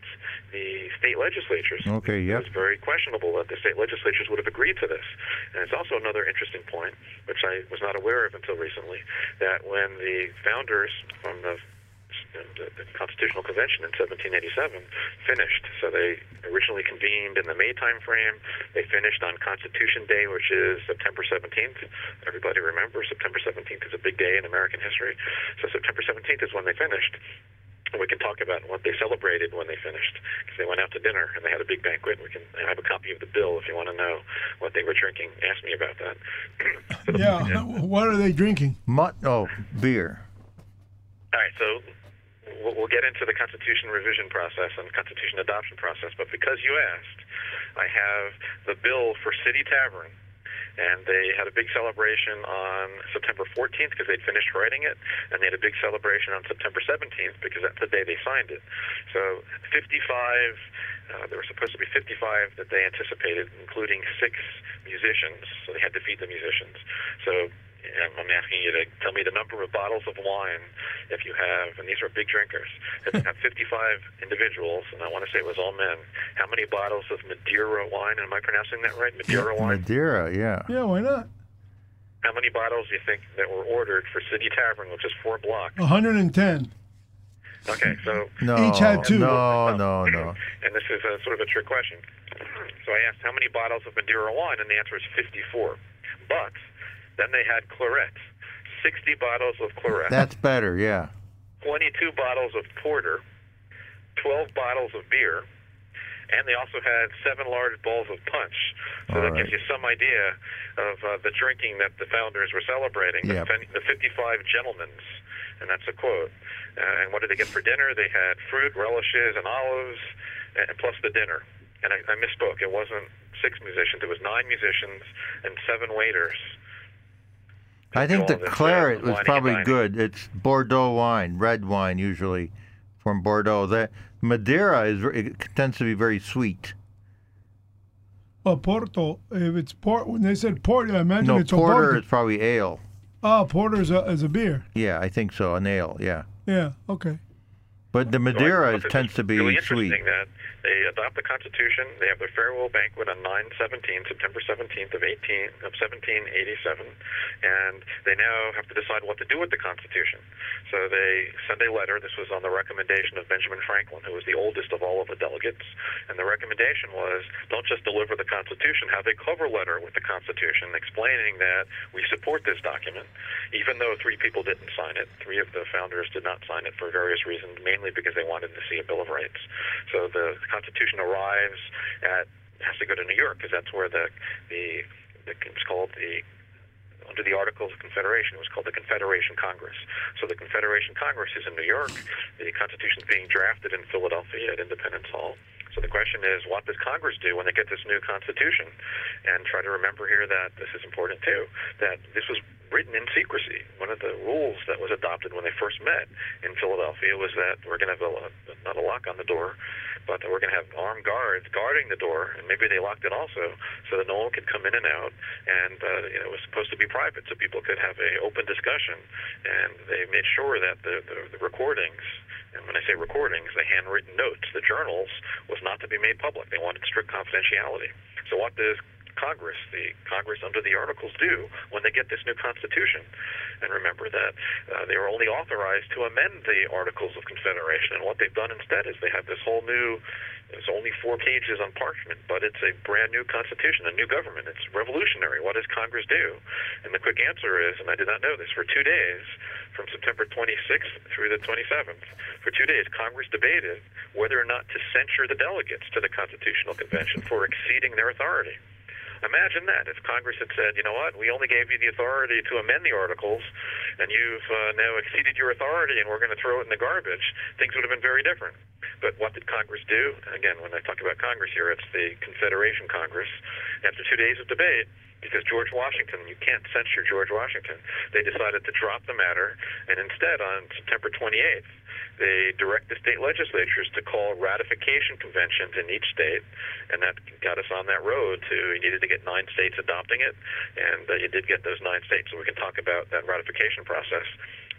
the state legislatures. Okay, yeah. It was very questionable that the state legislatures would have agreed to this. And it's also another interesting point, which I was not aware of until recently, that when the founders from the the, uh, the Constitutional Convention in 1787 finished. So they originally convened in the May time frame. They finished on Constitution Day, which is September 17th. Everybody remembers September 17th is a big day in American history. So September 17th is when they finished. And we can talk about what they celebrated when they finished because they went out to dinner and they had a big banquet. We can I have a copy of the bill if you want to know what they were drinking. Ask me about that. yeah, what are they drinking? Mut- oh, beer. All right, so we'll get into the Constitution revision process and Constitution adoption process, but because you asked, I have the bill for City Tavern. And they had a big celebration on September 14th because they'd finished writing it, and they had a big celebration on September 17th because that's the day they signed it. So 55, uh, there were supposed to be 55 that they anticipated, including six musicians. So they had to feed the musicians. So I'm asking you to tell me the number of bottles of wine if you have, and these are big drinkers, if you have 55 individuals, and I want to say it was all men, how many bottles of Madeira wine, am I pronouncing that right? Madeira wine? Madeira, yeah. Yeah, why not? How many bottles do you think that were ordered for City Tavern, which is four blocks? 110. Okay, so No, Each had two. No, oh. no, no. and this is a, sort of a trick question. So I asked how many bottles of Madeira wine, and the answer is 54. But then they had claret, 60 bottles of claret, That's better. Yeah. 22 bottles of porter, 12 bottles of beer, and they also had seven large bowls of punch. So All that right. gives you some idea of uh, the drinking that the founders were celebrating. Yeah. The, the 55 gentlemen's, and that's a quote. Uh, and what did they get for dinner? They had fruit, relishes, and olives, and plus the dinner. And I, I misspoke. It wasn't six musicians. It was nine musicians and seven waiters. I think the all this, claret was probably dining. good. It's Bordeaux wine, red wine usually from Bordeaux. That Madeira is it tends to be very sweet. Oh, Porto. If it's port, when they said port, I imagine No, it's porter a porter. is probably ale. Oh, porter is a, is a beer. Yeah, I think so. An ale. Yeah, Yeah. Okay. But the So Madeira thought tends to be really sweet. interesting that they adopt the Constitution. They have their farewell banquet on 9/17, September 17th of 18 of 1787, and they now have to decide what to do with the Constitution. So they send a letter. This was on the recommendation of Benjamin Franklin, who was the oldest of all of the delegates, and the recommendation was don't just deliver the Constitution, have a cover letter with the Constitution explaining that we support this document, even though three people didn't sign it. Three of the founders did not sign it for various reasons, mainly because they wanted to see a Bill of Rights. So the Constitution arrives at has to go to New York because that's where the the, the it's called the under the Articles of Confederation. It was called the Confederation Congress. So the Confederation Congress is in New York. The Constitution is being drafted in Philadelphia at Independence Hall. So the question is, what does Congress do when they get this new Constitution? And try to remember here that this is important too, that this was written in secrecy. One of the rules that was adopted when they first met in Philadelphia was that we're going to have a, not a lock on the door, but we're going to have armed guards guarding the door, and maybe they locked it also so that no one could come in and out. And uh, you know, it was supposed to be private, so people could have a open discussion. And they made sure that the, the, the recordings, and when I say recordings, the handwritten notes, the journals, was not to be made public. They wanted strict confidentiality. So what does Congress, the Congress under the Articles, do when they get this new Constitution? And remember that uh, they were only authorized to amend the Articles of Confederation. And what they've done instead is they have this whole new, it's only four pages on parchment, but it's a brand new Constitution, a new government. It's revolutionary. What does Congress do? And the quick answer is, and I did not know this, for two days, from September 26th through the 27th, for two days, Congress debated whether or not to censure the delegates to the Constitutional Convention for exceeding their authority. Imagine that if Congress had said, you know what, we only gave you the authority to amend the articles, and you've uh, now exceeded your authority, and we're going to throw it in the garbage, things would have been very different. But what did Congress do? Again, when I talk about Congress here, it's the Confederation Congress. After two days of debate, because George Washington, you can't censure George Washington, they decided to drop the matter, and instead, on September 28th, they direct the state legislatures to call ratification conventions in each state, and that got us on that road to you needed to get nine states adopting it, and uh, you did get those nine states. So we can talk about that ratification process.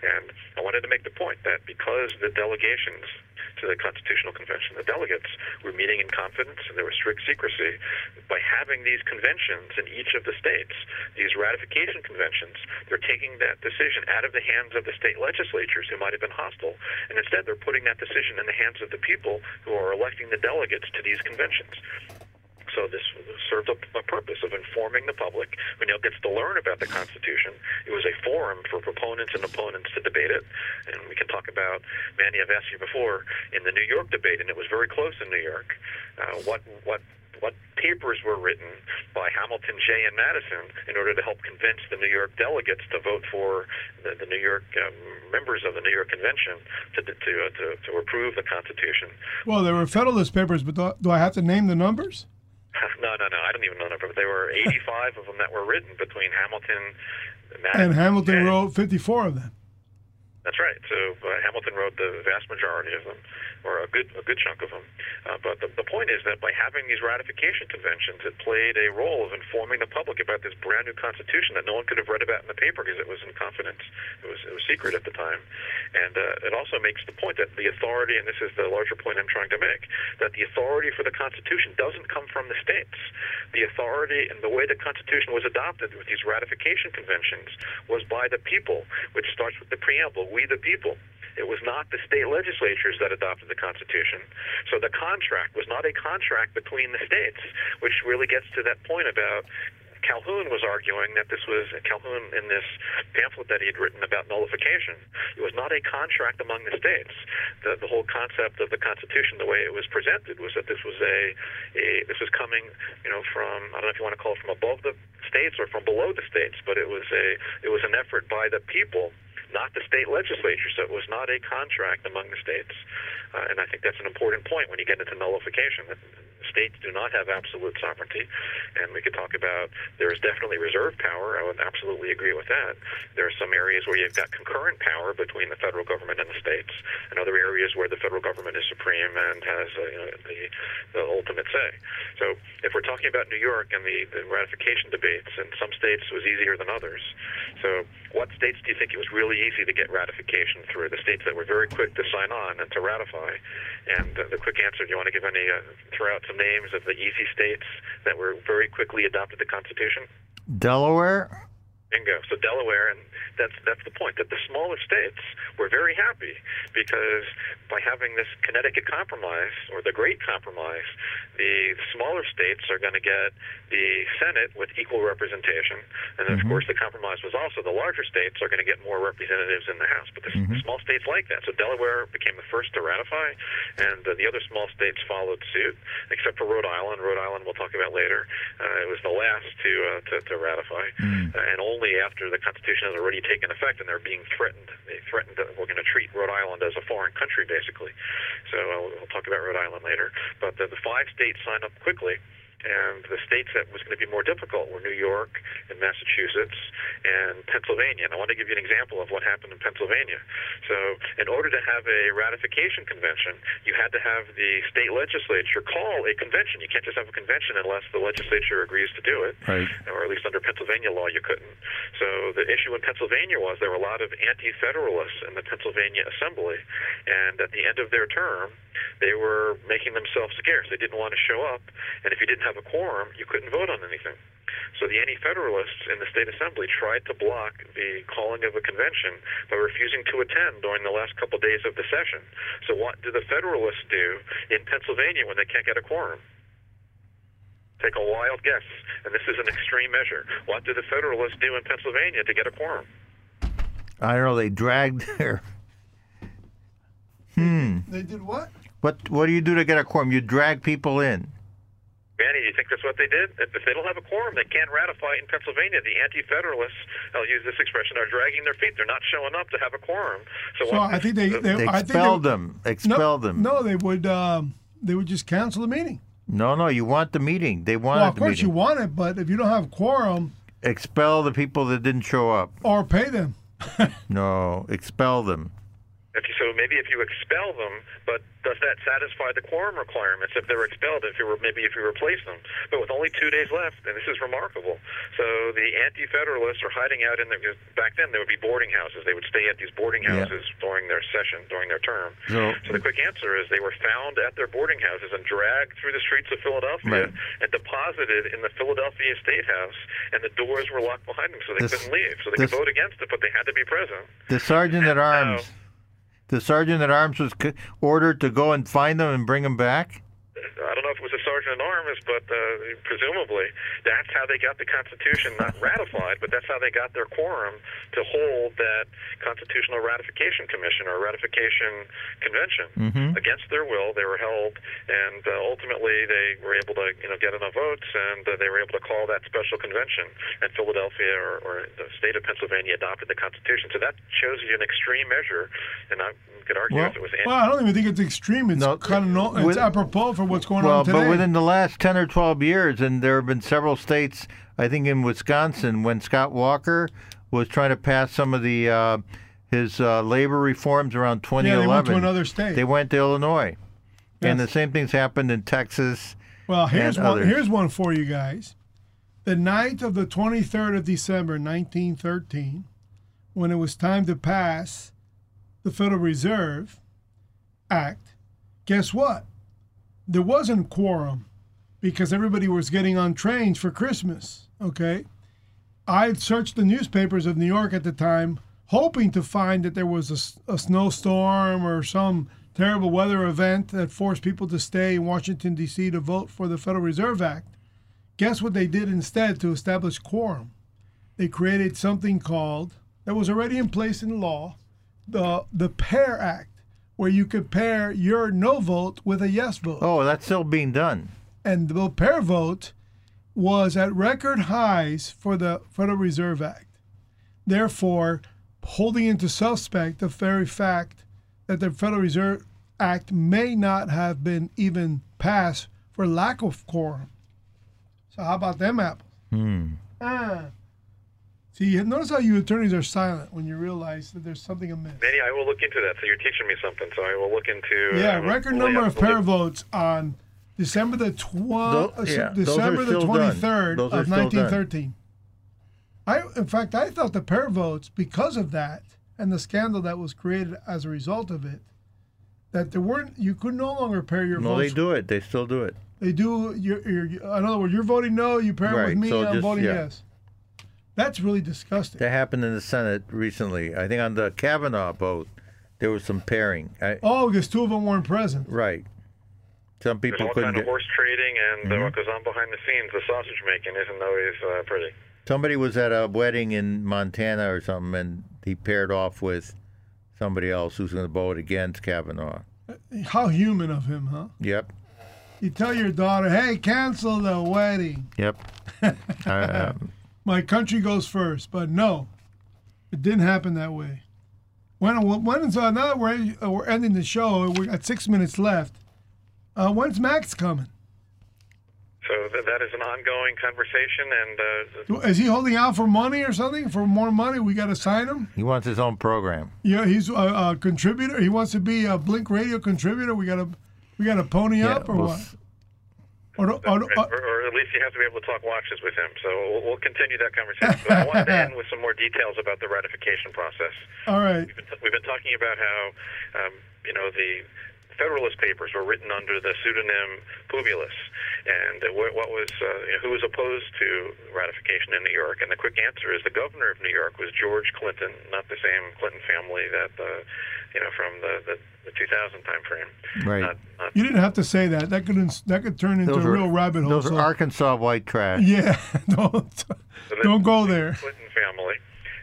And I wanted to make the point that because the delegations to the Constitutional Convention, the delegates were meeting in confidence and there was strict secrecy, by having these conventions in each of the states, these ratification conventions, they're taking that decision out of the hands of the state legislatures who might have been hostile, and instead they're putting that decision in the hands of the people who are electing the delegates to these conventions. So this served a, a purpose of informing the public who now gets to learn about the Constitution. It was a forum for proponents and opponents to debate it, and we can talk about. Manny, I've asked you before in the New York debate, and it was very close in New York. Uh, what what what papers were written by Hamilton, Jay, and Madison in order to help convince the New York delegates to vote for the, the New York um, members of the New York Convention to to, uh, to to approve the Constitution. Well, there were Federalist Papers, but do, do I have to name the numbers? No, no, no. I don't even know the number. But there were 85 of them that were written between Hamilton, Madison, And Hamilton Jay. wrote 54 of them. That's right. So uh, Hamilton wrote the vast majority of them, or a good a good chunk of them. Uh, but the, the point is that by having these ratification conventions, it played a role of informing the public about this brand new constitution that no one could have read about in the paper because it was in confidence. It was it was secret at the time, and uh, it also makes the point that the authority, and this is the larger point I'm trying to make, that the authority for the constitution doesn't come from the states. The authority and the way the constitution was adopted with these ratification conventions was by the people, which starts with the preamble we the people. It was not the state legislatures that adopted the Constitution. So the contract was not a contract between the states, which really gets to that point about Calhoun was arguing that this was Calhoun in this pamphlet that he had written about nullification. It was not a contract among the states. The, the whole concept of the Constitution, the way it was presented, was that this was a, a this was coming, you know, from I don't know if you want to call it from above the states or from below the states, but it was a it was an effort by the people not the state legislature. So it was not a contract among the states. Uh, and I think that's an important point when you get into nullification. That states do not have absolute sovereignty. And we could talk about there is definitely reserve power. I would absolutely agree with that. There are some areas where you've got concurrent power between the federal government and the states, and other areas where the federal government is supreme and has uh, you know, the, the ultimate say. So if we're talking about New York and the, the ratification debates, and some states it was easier than others. So what states do you think it was really easy to get ratification through? The states that were very quick to sign on and to ratify. And uh, the quick answer, do you want to give any, uh, throw out some names of the easy states that were very quickly adopted the Constitution? Delaware? Bingo. So Delaware, and that's that's the point that the smaller states were very happy because by having this Connecticut Compromise or the Great Compromise, the smaller states are going to get the Senate with equal representation, and then mm-hmm. of course the compromise was also the larger states are going to get more representatives in the House. But the mm-hmm. small states like that. So Delaware became the first to ratify, and uh, the other small states followed suit, except for Rhode Island. Rhode Island we'll talk about later. Uh, it was the last to uh, to, to ratify, mm-hmm. and only only after the Constitution has already taken effect and they're being threatened. They threatened that we're going to treat Rhode Island as a foreign country, basically. So uh, we'll talk about Rhode Island later. But the, the five states signed up quickly and the states that was going to be more difficult were New York and Massachusetts and Pennsylvania. And I want to give you an example of what happened in Pennsylvania. So, in order to have a ratification convention, you had to have the state legislature call a convention. You can't just have a convention unless the legislature agrees to do it, right. or at least under Pennsylvania law, you couldn't. So, the issue in Pennsylvania was there were a lot of anti federalists in the Pennsylvania Assembly, and at the end of their term, they were making themselves scarce. They didn't want to show up, and if you didn't have a quorum, you couldn't vote on anything. So the anti-federalists in the state assembly tried to block the calling of a convention by refusing to attend during the last couple of days of the session. So what do the federalists do in Pennsylvania when they can't get a quorum? Take a wild guess, and this is an extreme measure. What do the Federalists do in Pennsylvania to get a quorum? I don't know. They dragged their. Hmm. They did what? What What do you do to get a quorum? You drag people in. Manny, do you think that's what they did? If they don't have a quorum, they can't ratify in Pennsylvania. The anti-federalists, I'll use this expression, are dragging their feet. They're not showing up to have a quorum. So, so I think they, they, they expelled them. Expelled no, them. No, they would. Um, they would just cancel the meeting. No, no, you want the meeting. They want. Well, of course you want it, but if you don't have quorum, expel the people that didn't show up, or pay them. no, expel them. If you, so maybe if you expel them, but does that satisfy the quorum requirements if they're expelled? If you were maybe if you replace them, but with only two days left, and this is remarkable. So the anti-federalists are hiding out in the back then there would be boarding houses. They would stay at these boarding houses yeah. during their session, during their term. So, so, the quick answer is they were found at their boarding houses and dragged through the streets of Philadelphia right. and deposited in the Philadelphia State House, and the doors were locked behind them, so they this, couldn't leave. So they this, could vote against it, but they had to be present. The sergeant at arms. The sergeant at arms was ordered to go and find them and bring them back? I don't know if it was a sergeant at arms, but uh, presumably that's how they got the Constitution not ratified, but that's how they got their quorum to hold that Constitutional Ratification Commission or Ratification Convention. Mm-hmm. Against their will, they were held, and uh, ultimately they were able to, you know, get enough votes, and uh, they were able to call that special convention. And Philadelphia or, or the state of Pennsylvania adopted the Constitution. So that shows you an extreme measure, and I could argue well, if it was. Anti- well, I don't even think it's extreme. It's no, kind of no, it's with, apropos for what's going well, on today. But within the last 10 or 12 years, and there have been several states, I think in Wisconsin, when Scott Walker was trying to pass some of the uh, his uh, labor reforms around Yeah, they 2011. went to another state. They went to Illinois, and the same things happened in Texas. Well, here's one. others. Here's one for you guys. The night of the 23rd of December, 1913, when it was time to pass the Federal Reserve Act, guess what? There wasn't quorum because everybody was getting on trains for Christmas. Okay, I searched the newspapers of New York at the time, hoping to find that there was a snowstorm or some terrible weather event that forced people to stay in Washington, D.C. to vote for the Federal Reserve Act. Guess what they did instead to establish quorum? They created something called, that was already in place in law, the, the PAIR Act, where you could pair your no vote with a yes vote Oh, that's still being done. and the pair vote was at record highs for the Federal Reserve Act. Therefore, holding into suspect the very fact that the Federal Reserve Act may not have been even passed for lack of quorum. So how about them apples? Hmm. Ah. See, notice how you attorneys are silent when you realize that there's something amiss. Manny, I will look into that. So you're teaching me something. So I will look into. Yeah, uh, record we'll- number of we'll pair look- votes on December the tw- Tho- uh, yeah, those are December the twenty third of nineteen thirteen. I, in fact, I thought the pair votes because of that and the scandal that was created as a result of it, that there weren't you could no longer pair your votes. No, they do it. They still do it. They do. You're, you're, in other words, you're voting no. You pair Right, with me. so I'm just- voting yeah. yes. That's really disgusting. That happened in the Senate recently. I think on the Kavanaugh vote, there was some pairing. I, oh, because two of them weren't present. right. Some There's people all couldn't kind of get. horse trading, and uh, Mhm. what goes on behind the scenes, the sausage making isn't always uh, pretty. Somebody was at a wedding in Montana or something, and he paired off with somebody else who's going to vote against Kavanaugh. How human of him, huh? Yep. You tell your daughter, "Hey, cancel the wedding." Yep. uh, my country goes first. But no, it didn't happen that way. When when is uh, now that we're uh, we're ending the show, we got six minutes left. Uh, when's Max coming? So th- that is an ongoing conversation, and uh, Is he holding out for money or something? For more money, we got to sign him. he wants his own program. Yeah, he's a, a contributor. He wants to be a Blink Radio contributor. We got to we got to pony up or well, what? Or, or, or, or, at least you have to be able to talk watches with him. So we'll, we'll continue that conversation. But I wanted to end with some more details about the ratification process. all right. We've been, we've been talking about how, um, you know, the Federalist Papers were written under the pseudonym Publius, and uh, what, what was uh, you know, who was opposed to ratification in New York? And the quick answer is the governor of New York was George Clinton, not the same Clinton family that uh, you know from the, the, the 2000 time frame. Right. Not, not You didn't have to say that. That could ins- that could turn into Those a are, real rabbit hole. those so- are Arkansas white trash. yeah, don't So don't go there. Clinton family.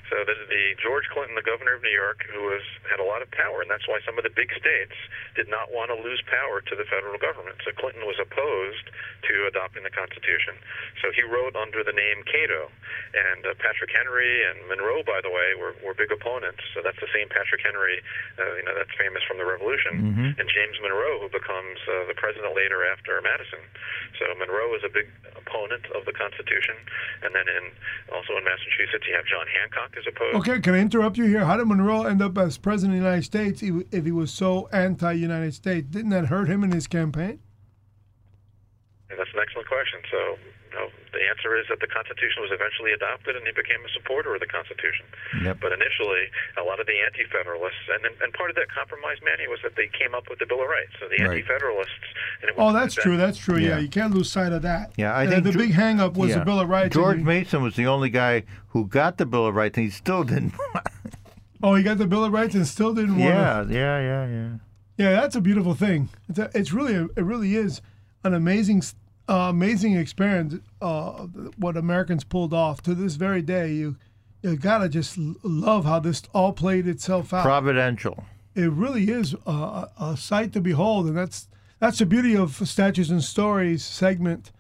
So the, the George Clinton, the governor of New York, who was had a lot of power, and that's why some of the big states did not want to lose power to the federal government. So Clinton was opposed to adopting the Constitution. So he wrote under the name Cato, and uh, Patrick Henry and Monroe, by the way, were, were big opponents. So that's the same Patrick Henry, uh, you know, that's famous from the Revolution, and James Monroe, who becomes uh, the president later after Madison. So Monroe is a big opponent of the Constitution, and then in also in Massachusetts, you have John Hancock as opposed. Okay, can I interrupt you here? How did Monroe end up as president of the United States if he was so anti-United States? Didn't that hurt him in his campaign? And that's an excellent question. So, you know, the answer is that the Constitution was eventually adopted, and he became a supporter of the Constitution. Yep. But initially, a lot of the Anti-Federalists, and and part of that compromise, Manny, was that they came up with the Bill of Rights. So the Right. Anti-Federalists. And Oh, that's that- true. That's true. Yeah, Yeah. you can't lose sight of that. Yeah, I Uh, think the Dr- big hang-up was Yeah. the Bill of Rights. George you- Mason was the only guy who got the Bill of Rights, and he still didn't. oh, he got the Bill of Rights and still didn't want. yeah, yeah, yeah, yeah. Yeah, that's a beautiful thing. It's, a, it's really, a, it really is an amazing, uh, amazing experience. Uh, what Americans pulled off to this very day. You, you gotta just love how this all played itself out. Providential. it really is a, a sight to behold, and that's that's the beauty of Statutes and Stories segment,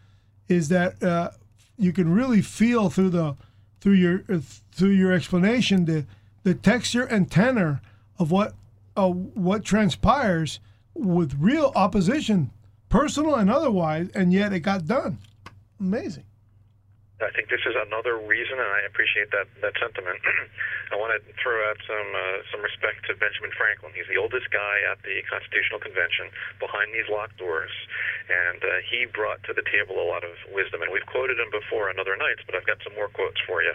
is that uh, you can really feel through the through your uh, through your explanation the the texture and tenor of what uh, what transpires with real opposition, personal and otherwise, and yet it got done. Amazing. I think this is another reason, and I appreciate that that sentiment. I want to throw out some uh, some respect to Benjamin Franklin. He's the oldest guy at the Constitutional Convention, behind these locked doors, and uh, he brought to the table a lot of wisdom. And we've quoted him before on other nights, but I've got some more quotes for you.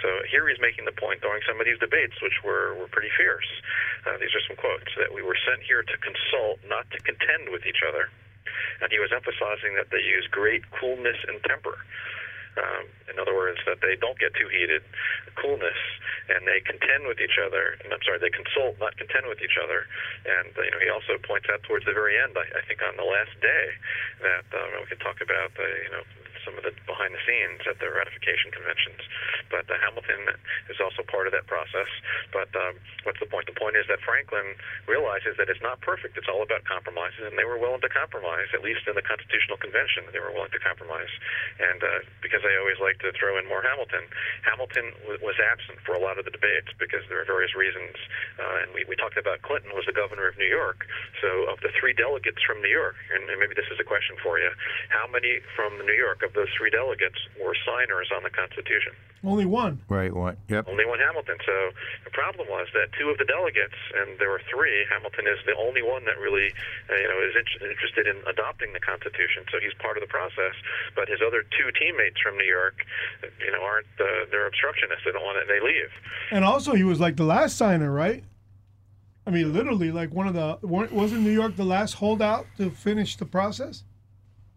So here he's making the point during some of these debates, which were were pretty fierce. Uh, these are some quotes that we were sent here to consult, not to contend with each other. And he was emphasizing that they use great coolness and temper. Um, in other words, that they don't get too heated, coolness, and they contend with each other. And I'm sorry, they consult, not contend with each other. And you know, he also points out towards the very end, I, I think, on the last day, that um, we can talk about the you know some of the behind the scenes at the ratification conventions. But uh, Hamilton is also part of that process. But um, what's the point? The point is that Franklin realizes that it's not perfect. It's all about compromises, and they were willing to compromise, at least in the Constitutional Convention. They were willing to compromise. And uh, because I always like to throw in more Hamilton, Hamilton w- was absent for a lot of the debates because there are various reasons. Uh, and we, we talked about Clinton was the governor of New York. So of the three delegates from New York, and maybe this is a question for you, how many from New York of those three delegates were signers on the Constitution. Only one. Right. One. Yep. Only one Hamilton. So the problem was that two of the delegates, and there were three. Hamilton is the only one that really, uh, you know, is in- interested in adopting the Constitution. So he's part of the process. But his other two teammates from New York, you know, aren't. Uh, they're obstructionists. They don't want it. They leave. And also, he was like the last signer, right? I mean, literally, like one of the wasn't New York the last holdout to finish the process?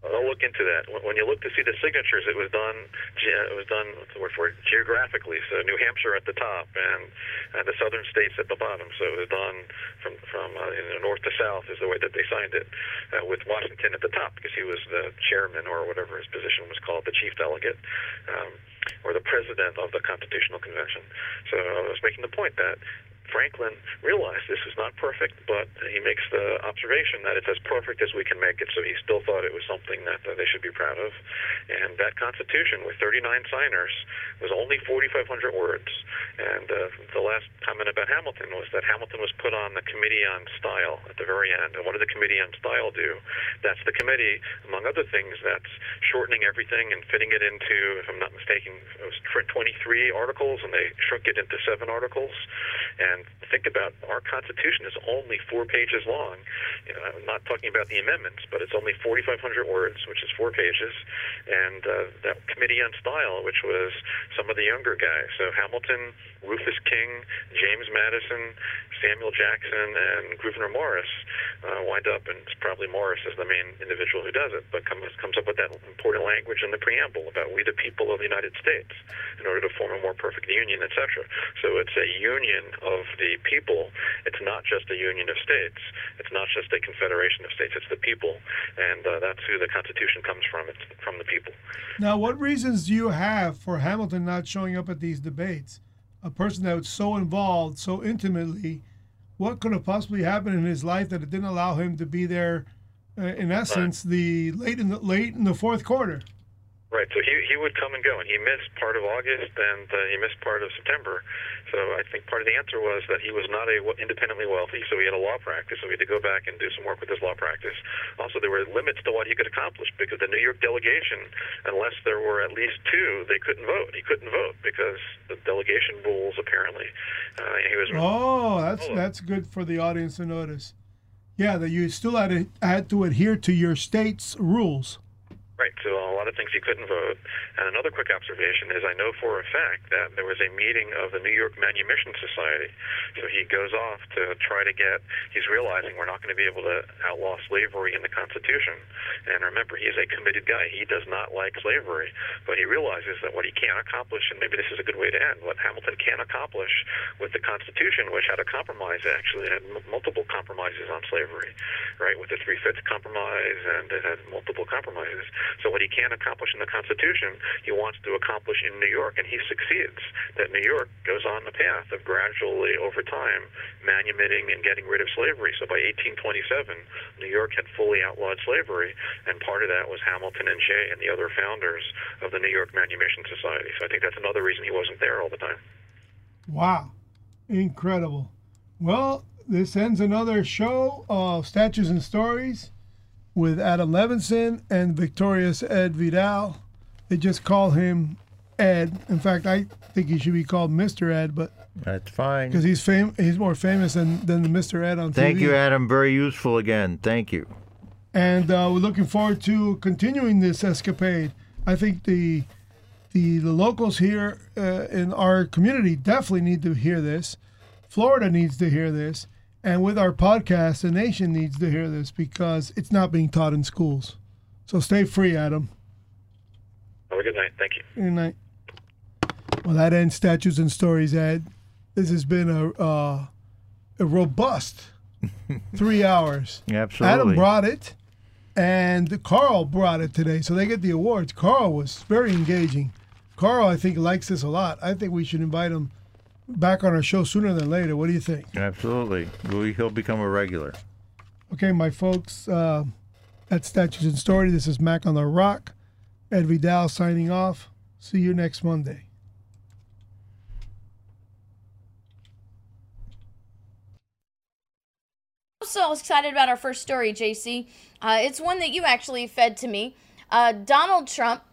I'll look into that. When you look to see the signatures, it was done. It was done. What's the word for it? Geographically. So New Hampshire at the top, and uh, the southern states at the bottom. So it was done from from uh, you know, north to south is the way that they signed it, uh, with Washington at the top because he was the chairman or whatever his position was called, the chief delegate. Um, or the president of the Constitutional Convention. So I was making the point that Franklin realized this is not perfect, but he makes the observation that it's as perfect as we can make it. So he still thought it was something that uh, they should be proud of. And that Constitution, with 39 signers, was only 4,500 words. And uh, the last comment about Hamilton was that Hamilton was put on the Committee on Style at the very end. And what did the Committee on Style do? That's the committee, among other things, that's shortening everything and fitting it into, if I'm not mistaken, it was 23 articles, and they shrunk it into seven articles. And think about our Constitution is only four pages long. You know, I'm not talking about the amendments, but it's only 4,500 words, which is four pages. And uh, that Committee on Style, which was some of the younger guys, so Hamilton, Rufus King, James Madison, Samuel Jackson, and Gouverneur Morris uh, wind up, and it's probably Morris is the main individual who does it, but comes comes up with that important language in the preamble about we the people of the United States, in order to form a more perfect union, etc. So it's a union of the people. It's not just a union of states. It's not just a confederation of states. It's the people, and uh, that's who the Constitution comes from. It's from the people. Now, what reasons do you have for Hamilton not showing up at these debates? A person that was so involved, so intimately. What could have possibly happened in his life that it didn't allow him to be there? Uh, in essence, right. the late in the late in the fourth quarter. Right. So he he would come and go, and he missed part of August, and uh, he missed part of September. So I think part of the answer was that he was not a independently wealthy, so he had a law practice, so he had to go back and do some work with his law practice. Also, there were limits to what he could accomplish because the New York delegation, unless there were at least two, they couldn't vote. He couldn't vote because the delegation rules apparently. Uh, he was. Oh, that's oh. that's good for the audience to notice. Yeah, that you still had to, had to adhere to your state's rules. Right, so a lot of things he couldn't vote. And another quick observation is I know for a fact that there was a meeting of the New York Manumission Society. So he goes off to try to get, he's realizing we're not going to be able to outlaw slavery in the Constitution. And remember, he is a committed guy. He does not like slavery. But he realizes that what he can't accomplish, and maybe this is a good way to end, what Hamilton can't accomplish with the Constitution, which had a compromise, actually, it had m- multiple compromises on slavery, right, with the Three Fifths Compromise, and it had multiple compromises so what he can't accomplish in the Constitution, he wants to accomplish in New York, and he succeeds. That New York goes on the path of gradually, over time, manumitting and getting rid of slavery. So by 1827, New York had fully outlawed slavery, and part of that was Hamilton and Jay and the other founders of the New York Manumission Society. So I think that's another reason he wasn't there all the time. Wow, incredible. Well, this ends another show of Statutes and Stories with Adam Levinson and Victorious Ed Vidal. They just call him Ed. In fact, I think he should be called Mr. Ed, but That's fine. because he's fam- he's more famous than than the Mr. Ed on TV. Thank you, Adam. Very useful again. Thank you. and uh, we're looking forward to continuing this escapade. I think the the, the locals here uh, in our community definitely need to hear this. Florida needs to hear this, and with our podcast, the nation needs to hear this because it's not being taught in schools. So stay free, Adam. Have a good night. Thank you. Good night. Well, that ends Statutes and Stories, Ed. This has been a uh, a robust three hours. Absolutely. Adam brought it, and Carl brought it today, so they get the awards. Carl was very engaging. Carl, I think, likes this a lot. I think we should invite him back on our show sooner than later. What do you think? Absolutely. We, he'll become a regular. Okay, my folks, uh, that's Statutes and Story. This is Mac on the Rock. Ed Vidal signing off. See you next Monday. I'm so excited about our first story, JC. Uh, it's one that you actually fed to me. Uh, Donald Trump